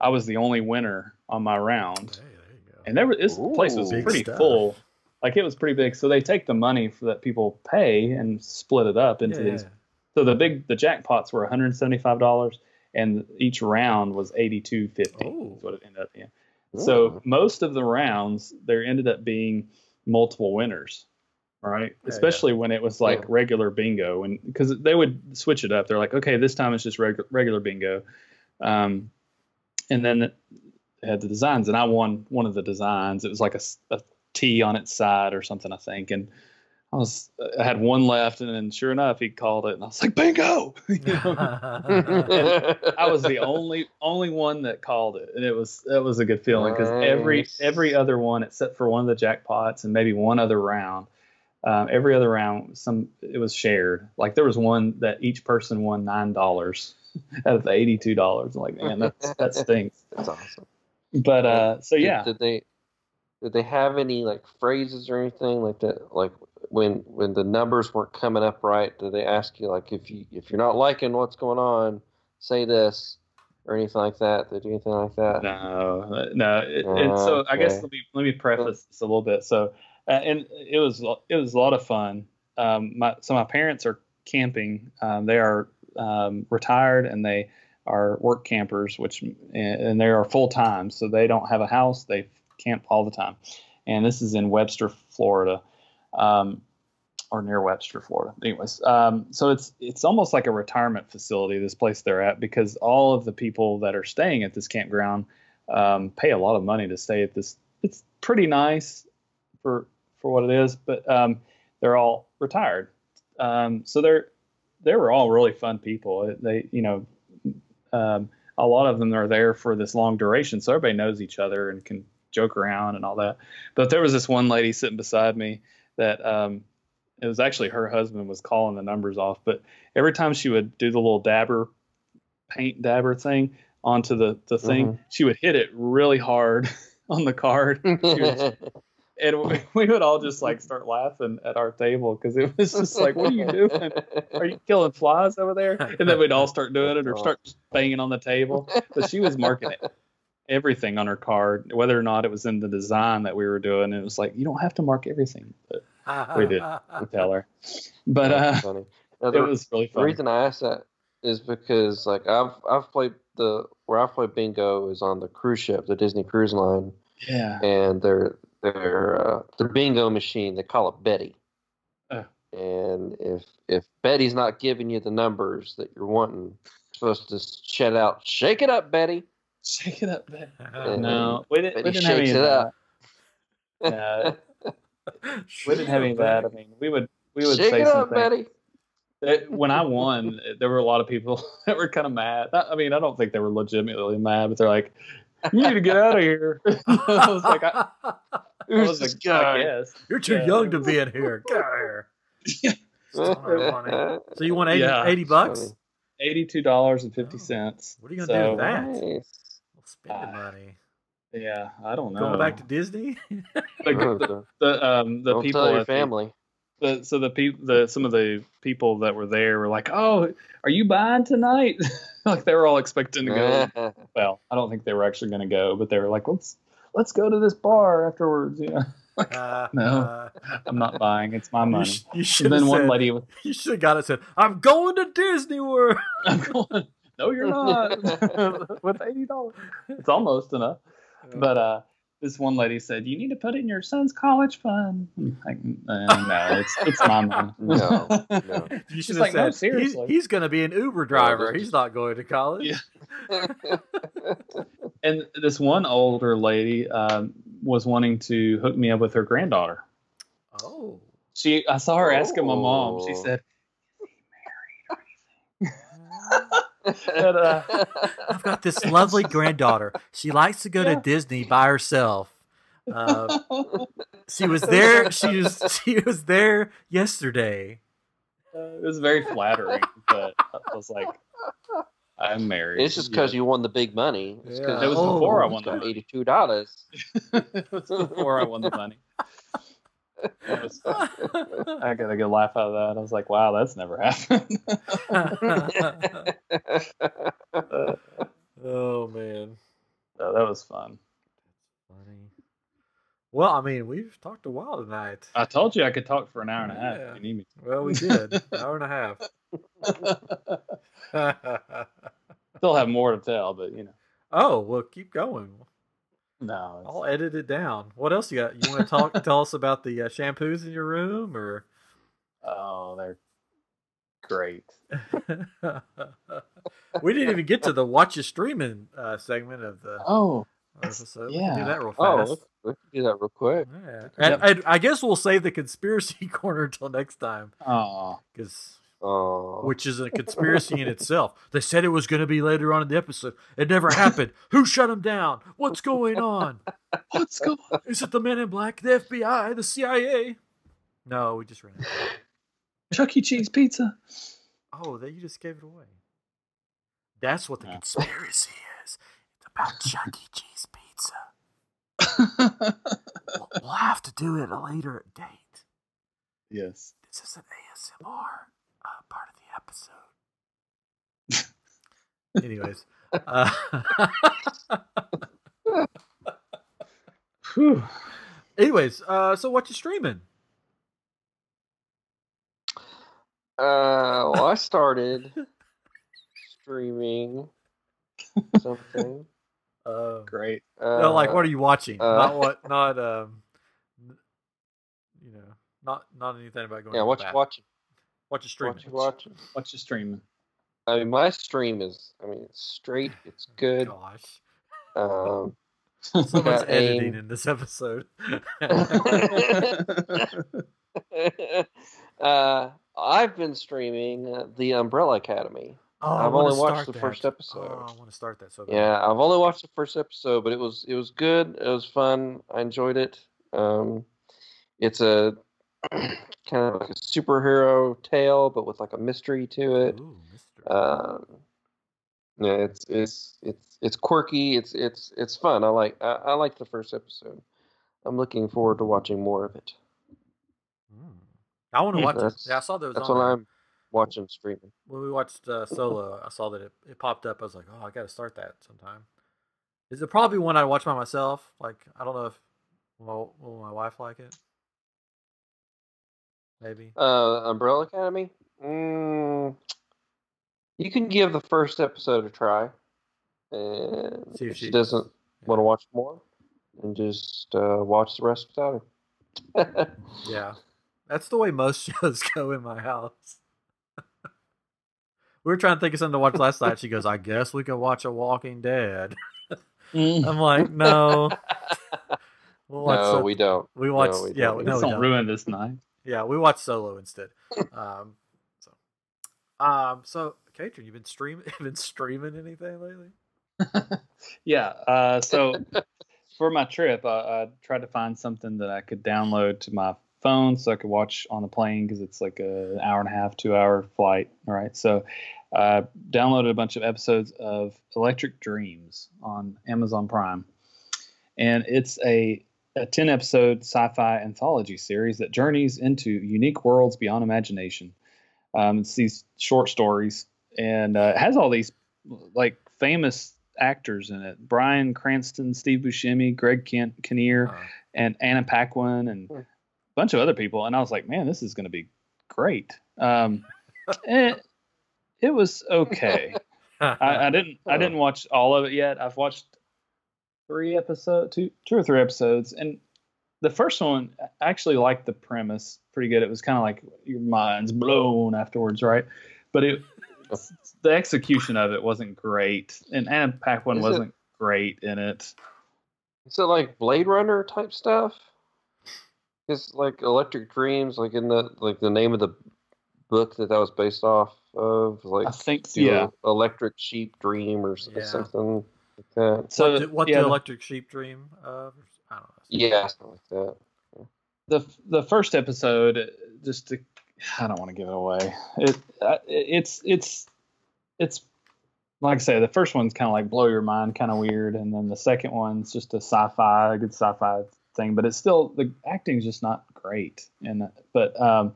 I was the only winner on my round, Hey, there you go. and there was this place was pretty stuff. full. Like it was pretty big. So they take the money for that people pay and split it up into yeah. these so the big the jackpots were 175 dollars, and each round was 82.50. Oh. Is what it ended up being. So most of the rounds there ended up being multiple winners, right? Yeah, Especially when it was like Yeah. regular bingo, and because they would switch it up. They're like, okay, this time it's just reg- regular bingo, um, and then it had the designs, and I won one of the designs. It was like a, s- a T on its side or something, I think, and. I was I had one left, and then sure enough, he called it, and I was like, "Bingo!" You know? I was the only only one that called it, and it was that was a good feeling because every every other one, except for one of the jackpots and maybe one other round, um, every other round, some it was shared. Like there was one that each person won nine dollars out of the eighty two dollars. Like, man, that's that stinks. That's awesome. But uh, so yeah, Did, they did they have any like phrases or anything like that? Like when when the numbers weren't coming up right, did they ask you like if you if you're not liking what's going on, say this or anything like that? Did they do anything like that? No, no. It, and so I guess let me let me preface this a little bit. So, uh, and it was it was a lot of fun. Um, my so my parents are camping. Um, they are um, retired and they are work campers, which and, they are full time. So they don't have a house. They camp all the time. And this is in Webster, Florida. Um, or near Webster, Florida. Anyways, um, so it's it's almost like a retirement facility. This place they're at because all of the people that are staying at this campground um, pay a lot of money to stay at this. It's pretty nice for for what it is, but um, they're all retired. Um, so they're they were all really fun people. They you know um, a lot of them are there for this long duration, so everybody knows each other and can joke around and all that. But there was this one lady sitting beside me that um, it was actually her husband was calling the numbers off, but every time she would do the little dabber paint dabber thing onto the the thing, Mhm. she would hit it really hard on the card, and we- would all just like start laughing at our table because it was just like, "What are you doing? Are you killing flies over there?" And then we'd all start doing it or start banging on the table. But she was marking it everything on her card, whether or not it was in the design that we were doing. It was like, you don't have to mark everything. But we did. we tell her. But uh, funny. Now, it the, was really the reason I asked that is because like I've I've played the where I've played bingo is on the cruise ship, the Disney Cruise Line, Yeah. and their their uh, their bingo machine they call it Betty. Oh. And if if Betty's not giving you the numbers that you're wanting, you're supposed to shout out, "Shake it up, Betty!" Shake it up, Betty. And No, we didn't, we didn't have any of it that. up. No, we didn't have any of that. I mean, we would we would Shake say it up, something. Betty. It- when I won, there were a lot of people that were kind of mad. I, I mean, I don't think they were legitimately mad, but they're like, "You need to get out of here." I was like, I, I Who's was this like, guy? You're too Yeah. young to be in here. Get out of here. Still. So you want 80, Yeah. 80 bucks? Eighty-two dollars and fifty cents. What are you gonna do with that? Nice. Spending Ah, money. Yeah, I don't know. Going back to Disney? the, the, the, um, the Don't people tell your at the- family. the, so the people, the some of the people that were there were like, "Oh, are you buying tonight?" like they were all expecting to go. well, I don't think they were actually going to go, but they were like, "Let's let's go to this bar afterwards." You know, Uh, No. uh, I'm not buying; it's my you, money. sh- you should then have one said, lady was, you should have got it said, I'm going to Disney World. I'm going, "No, you're not." With eighty dollars, it's almost enough. But uh, this one lady said, "You need to put it in your son's college fund." Like, uh, no, it's it's my money. No, no. You should like, have "No, said, seriously." he's, he's going to be an Uber driver. He's not going to college. Yeah. And this one older lady um, was wanting to hook me up with her granddaughter. Oh. She, I saw her asking my mom. She Oh. said, that, uh, I've got this lovely granddaughter. She likes to go Yeah. to Disney by herself. Uh, she was there. She was she was there yesterday. it was very flattering, but I was like, I'm married. It's just because you won the big money. It's 'cause Yeah. It was Oh, before I won the money. eighty-two dollars. it was before I won the money. It was fun. I got a good laugh out of that. I was like, wow, that's never happened. oh man. So that was fun. Funny. Well, I mean, we've talked a while tonight. I told you I could talk for an hour and a half Yeah. you need me. Well, we did. An hour and a half. Still have more to tell, but you know. oh, well, keep going. No. it's- I'll edit it down. What else you got? You want to talk? tell us about the uh, shampoos in your room, or? Oh, they're great. we didn't even get to the watch your streaming uh, segment of the Oh, episode. We can do yeah. that real Oh, fast. let's, let's do that real quick. Yeah. And, and I guess we'll save the conspiracy corner until next time, oh, because Oh, which is a conspiracy in itself. They said it was going to be later on in the episode. It never happened. Who shut him down? What's going on? what's going? on? Is it the Men in Black, the FBI, the CIA? No, we just ran. out. Chuck E. Cheese pizza. Oh, that you just gave it away. That's what the Yeah. conspiracy is. It's about Chuck E. Cheese pizza. We'll, we'll have to do it at a later date. yes. This is an ASMR uh, part of the episode. Anyways, uh, Whew. anyways, uh, so what you streaming? Uh, well, I started streaming something. Uh, Great. Uh, no, like what are you watching? uh, not what, not um, you know, not not anything about going. Yeah, to what you watching? What you streaming? What you watching? What's your streaming? I mean, my stream is. I mean, it's straight. It's good. Gosh, Um, so much editing aim. in this episode. uh, I've been streaming uh, the Umbrella Academy. Oh, I I've only watched the that. first episode. Oh, I want to start that so bad. Yeah, I've only watched the first episode, but it was it was good. It was fun. I enjoyed it. Um, it's a kind of like a superhero tale, but with like a mystery to it. Ooh, mystery. Um, yeah, it's it's it's it's quirky. It's it's it's fun. I like I, I like the first episode. I'm looking forward to watching more of it. Mm. I want to watch it. Yeah, I saw those. That's on what. I'm watching streaming. when we watched uh, Solo. I saw that it, it popped up. I was like, oh, I got to start that sometime. Is it probably one I'd watch by myself? Like, I don't know if will, will my wife like it. Maybe. Uh, Umbrella Academy. Mm, you can give the first episode a try, and See if if she she- doesn't want to watch more, and just uh, watch the rest without her. Yeah, that's the way most shows go in my house. we were trying to think of something to watch last night. She goes, "I guess we could watch A Walking Dead." I'm like, no. We'll watch no, so- we don't. we watched. we yeah, don't. no, we don't don't. ruin this night. Yeah, we watched Solo instead. Um, so, um, so Catron, you've been streaming, been streaming anything lately? yeah. Uh, so for my trip, I, I tried to find something that I could download to my phone so I could watch on the plane because it's like a- an hour and a half, two hour flight. All right. So I downloaded a bunch of episodes of Electric Dreams on Amazon Prime. And it's a a 10 episode sci fi anthology series that journeys into unique worlds beyond imagination. Um, it's these short stories, and uh, it has all these like famous actors in it Bryan Cranston, Steve Buscemi, Greg Kent, Kinnear, uh-huh. and Anna Paquin, and a bunch of other people. And I was like, man, this is going to be great. Um, it, it was okay. I, I, didn't I didn't watch all of it yet. I've watched three episodes, two two or three episodes, and the first one I actually liked the premise pretty good. It was kind of like your mind's blown afterwards, right? But it the execution of it wasn't great, and Anna Paquin wasn't it, great in it. Is it like Blade Runner type stuff? It's like Electric Dreams, like in the like the name of the book that that was based off of, like I think yeah, Electric Sheep Dream or yeah. something like that. So what, did, what yeah, the Electric Sheep Dream of? I don't know. Yeah, something like that. The the first episode, just to, I don't want to give it away. It it's it's it's like I say, the first one's kind of like blow your mind, kind of weird, and then the second one's just a sci-fi, a good sci-fi thing, but it's still the acting's just not great. And but um,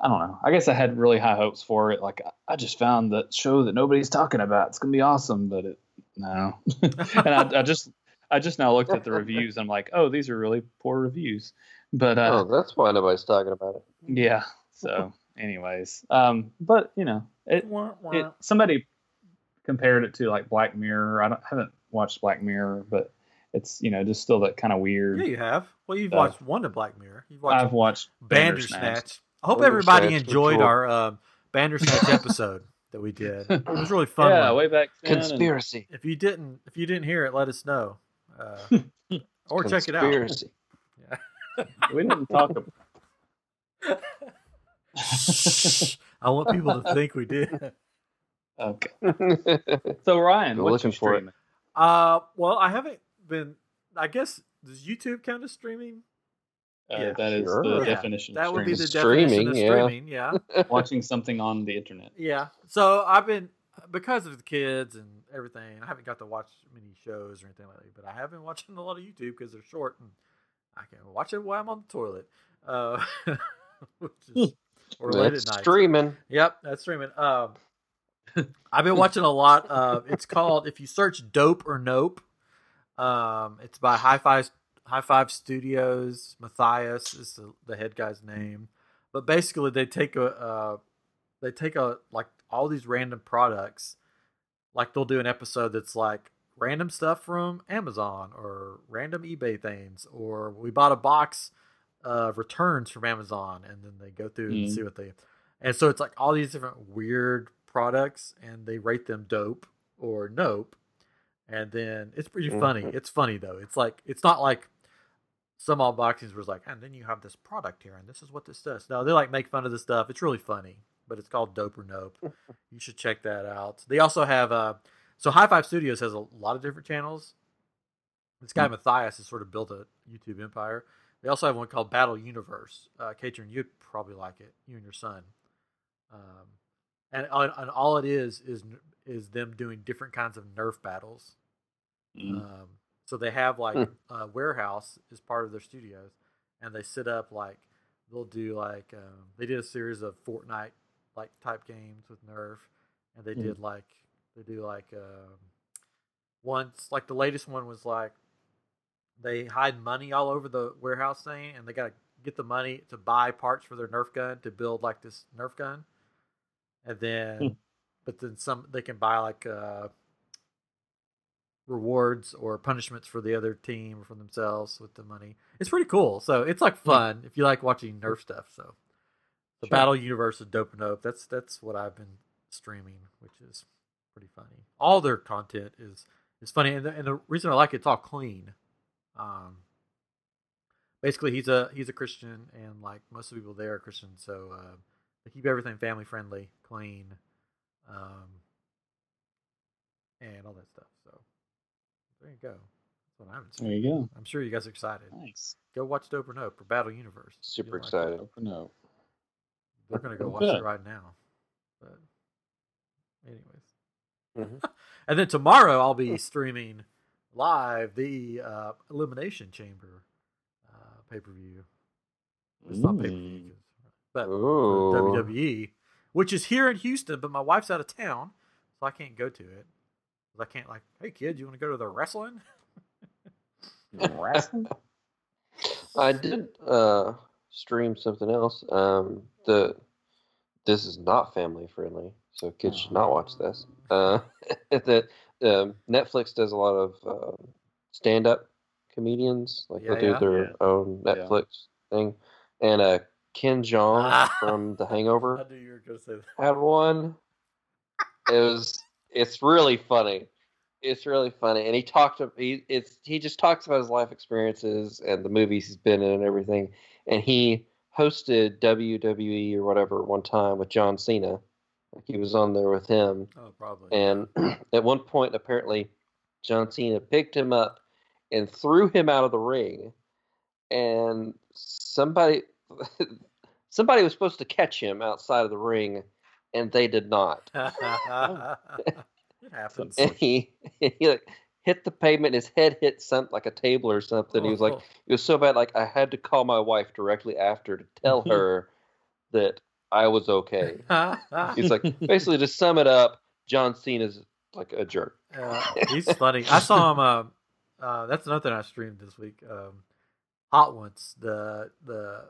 I don't know. I guess I had really high hopes for it. Like I just found that show that nobody's talking about. It's gonna be awesome, but it no. and I, I, just I just now looked at the reviews. I'm like, oh, these are really poor reviews. But uh, oh, that's why nobody's talking about it. Yeah. So, anyways, um, but you know, it, it somebody compared it to like Black Mirror. I don't haven't watched Black Mirror, but it's you know just still that kind of weird. Yeah, you have. Well, you've watched one of Black Mirror. You've watched I've watched Bandersnatch. Bandersnatch. I hope everybody enjoyed our um, Bandersnatch episode that we did. It was really fun. Yeah, one. way back. Conspiracy. If you didn't, if you didn't hear it, let us know, uh, or check it out. Conspiracy. Yeah. we didn't talk about. I want people to think we did. Okay. so Ryan, Go what's looking for it? Uh, well, I haven't been. I guess does YouTube count as streaming? Uh, yeah, that is sure. the yeah, definition. That would be the streaming, definition of streaming. Yeah, yeah. watching something on the internet. Yeah. So I've been because of the kids and everything. I haven't got to watch many shows or anything like that, but I have been watching a lot of YouTube because they're short and I can watch it while I'm on the toilet. Uh, which is or late at night. Streaming. Yep, that's streaming. Um, I've been watching a lot of. It's called if you search "Dope or Nope." Um, it's by High Five High Five Studios. Matthias is the, the head guy's name, but basically they take a uh, they take a like all these random products. Like they'll do an episode that's like random stuff from Amazon or random eBay things, or we bought a box of returns from Amazon, and then they go through mm. and see what they. And so it's like all these different weird products, and they rate them dope or nope. And then it's pretty mm-hmm. funny. It's funny though. It's like it's not like some unboxings was like, and then you have this product here, and this is what this does. No, they like make fun of the stuff. It's really funny, but it's called Dope or Nope. you should check that out. They also have uh, so High Five Studios has a lot of different channels. This guy mm-hmm. Matthias has sort of built a YouTube empire. They also have one called Battle Universe. Uh, Catron, you'd probably like it. You and your son. Um, and and all it is is is them doing different kinds of Nerf battles. Mm. Um, so they have like mm. a warehouse as part of their studios, and they sit up like they'll do like um, they did a series of Fortnite like type games with Nerf, and they mm. did like they do like um, once like the latest one was like they hide money all over the warehouse thing, and they got to get the money to buy parts for their Nerf gun to build like this Nerf gun, and then, hmm. but then some they can buy like uh, rewards or punishments for the other team or for themselves with the money. It's pretty cool. So it's like fun if you like watching Nerf stuff. So the sure. Battle Universe of Dope and Dope. That's that's what I've been streaming, which is pretty funny. All their content is is funny, and the, and the reason I like it, it's all clean. Um, basically, he's a he's a Christian, and like most of the people there are Christian, so uh, they keep everything family friendly, clean, um, and all that stuff. So there you go. That's what I'm. There you go. I'm sure you guys are excited. Nice. Go watch Dope or Nope or Battle Universe. Super excited. Dope or Nope. They're gonna go watch it right now. But anyways. Mm-hmm. and then tomorrow I'll be streaming live the uh, Elimination Chamber pay per view. It's not pay per view, Mm. but Ooh. WWE, which is here in Houston, but my wife's out of town, so I can't go to it. 'Cause I can't like, hey kid, you want to go to the wrestling? Wrestling? I did uh, stream something else. Um, the this is not family friendly, so kids should not watch this. Uh, the um, Netflix does a lot of uh, stand up comedians, like Yeah, they'll do yeah. their Yeah. own Yeah. Netflix thing. And uh, Ken Jeong from The Hangover I knew you were going to say that. had one. It was it's really funny. It's really funny, and he talked. to- He it's he just talks about his life experiences and the movies he's been in and everything. And he hosted WWE or whatever one time with John Cena. Like he was on there with him, Oh, probably. and at one point apparently John Cena picked him up and threw him out of the ring, and somebody somebody was supposed to catch him outside of the ring, and they did not. it happens. and he he like hit the pavement. His head hit something like a table or something. He was Oh. like, it was so bad. Like I had to call my wife directly after to tell her that I was okay. He's like, basically to sum it up, John Cena's like a jerk. Uh, he's funny. I saw him. Uh, uh, that's another thing I streamed this week. Um, Hot Ones. The the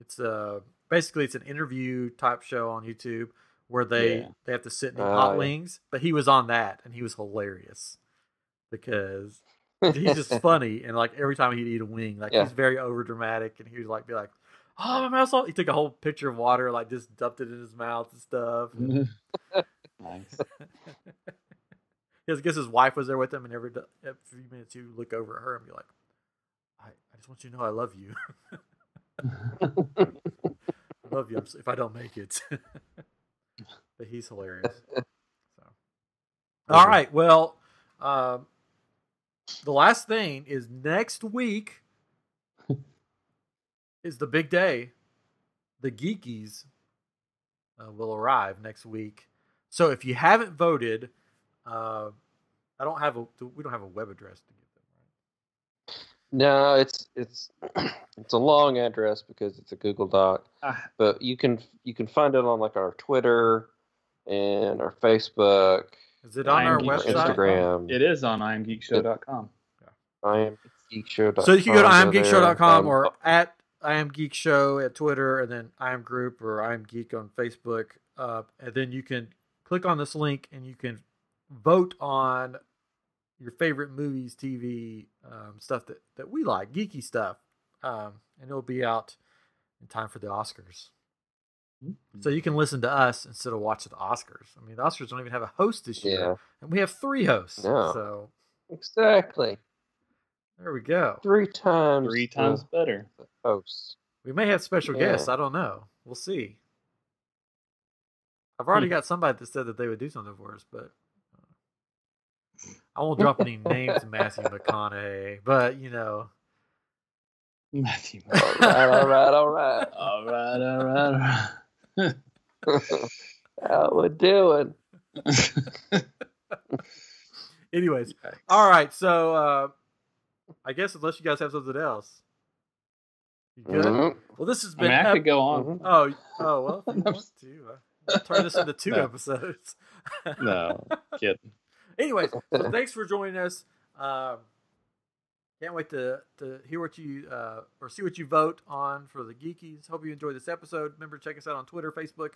it's uh basically it's an interview type show on YouTube where they Yeah. they have to sit and eat Oh, hot wings. But he was on that and he was hilarious because he's just funny and like every time he'd eat a wing, like Yeah. he's very over dramatic and he would like be like, "Oh my mouth's all." He took a whole pitcher of water, like just dumped it in his mouth and stuff. And nice. I guess his wife was there with him, and every every few minutes you look over at her and be like, "I, I just want you to know I love you. Love you I'm if I don't make it." but he's hilarious. So, all right. Well, um, the last thing is next week is the big day. The Geekies uh, will arrive next week. So if you haven't voted, uh, I don't have a we don't have a web address to give them. Right? No, it's it's it's a long address because it's a Google Doc, Ah, but you can you can find it on like our Twitter and our Facebook, Is it on I our Geek website? Instagram. it is on iamgeekshow.com. I am geekshow. So you can go to there. iamgeekshow.com Um, or at I am Geek Show at Twitter, and then I am Group or I am Geek on Facebook, uh, and then you can click on this link and you can vote on your favorite movies, TV um, stuff that that we like, geeky stuff, um, and it'll be out in time for the Oscars. So you can listen to us instead of watching the Oscars. I mean, the Oscars don't even have a host this year, Yeah. and we have three hosts. No. So exactly there we go. three times. Three the times better. hosts. We may have special Yeah. guests. I don't know. We'll see. I've already Hmm. got somebody that said that they would do something for us, but I won't drop any names, Matthew McConaughey. But you know, Matthew. all right, all right, all right. All right, all right, all right. How we doing? anyways, all right. So uh, I guess unless you guys have something else, you good? Mhm. Well, this has I mean, been. I ep- could go on. Mhm. oh, oh well. If you want to, uh, turn this into two No. episodes. No, kidding. Anyways, so thanks for joining us. Um, can't wait to, to hear what you uh, or see what you vote on for the geekies. Hope you enjoyed this episode. Remember to check us out on Twitter, Facebook,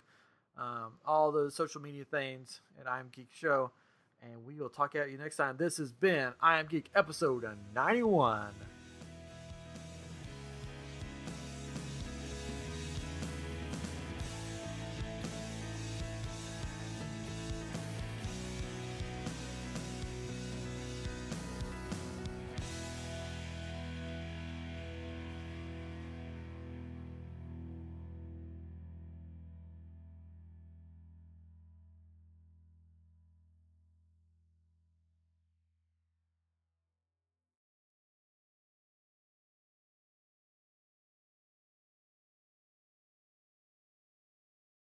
um, all the social media things at I Am Geek Show. And we will talk at you next time. This has been I Am Geek episode 91.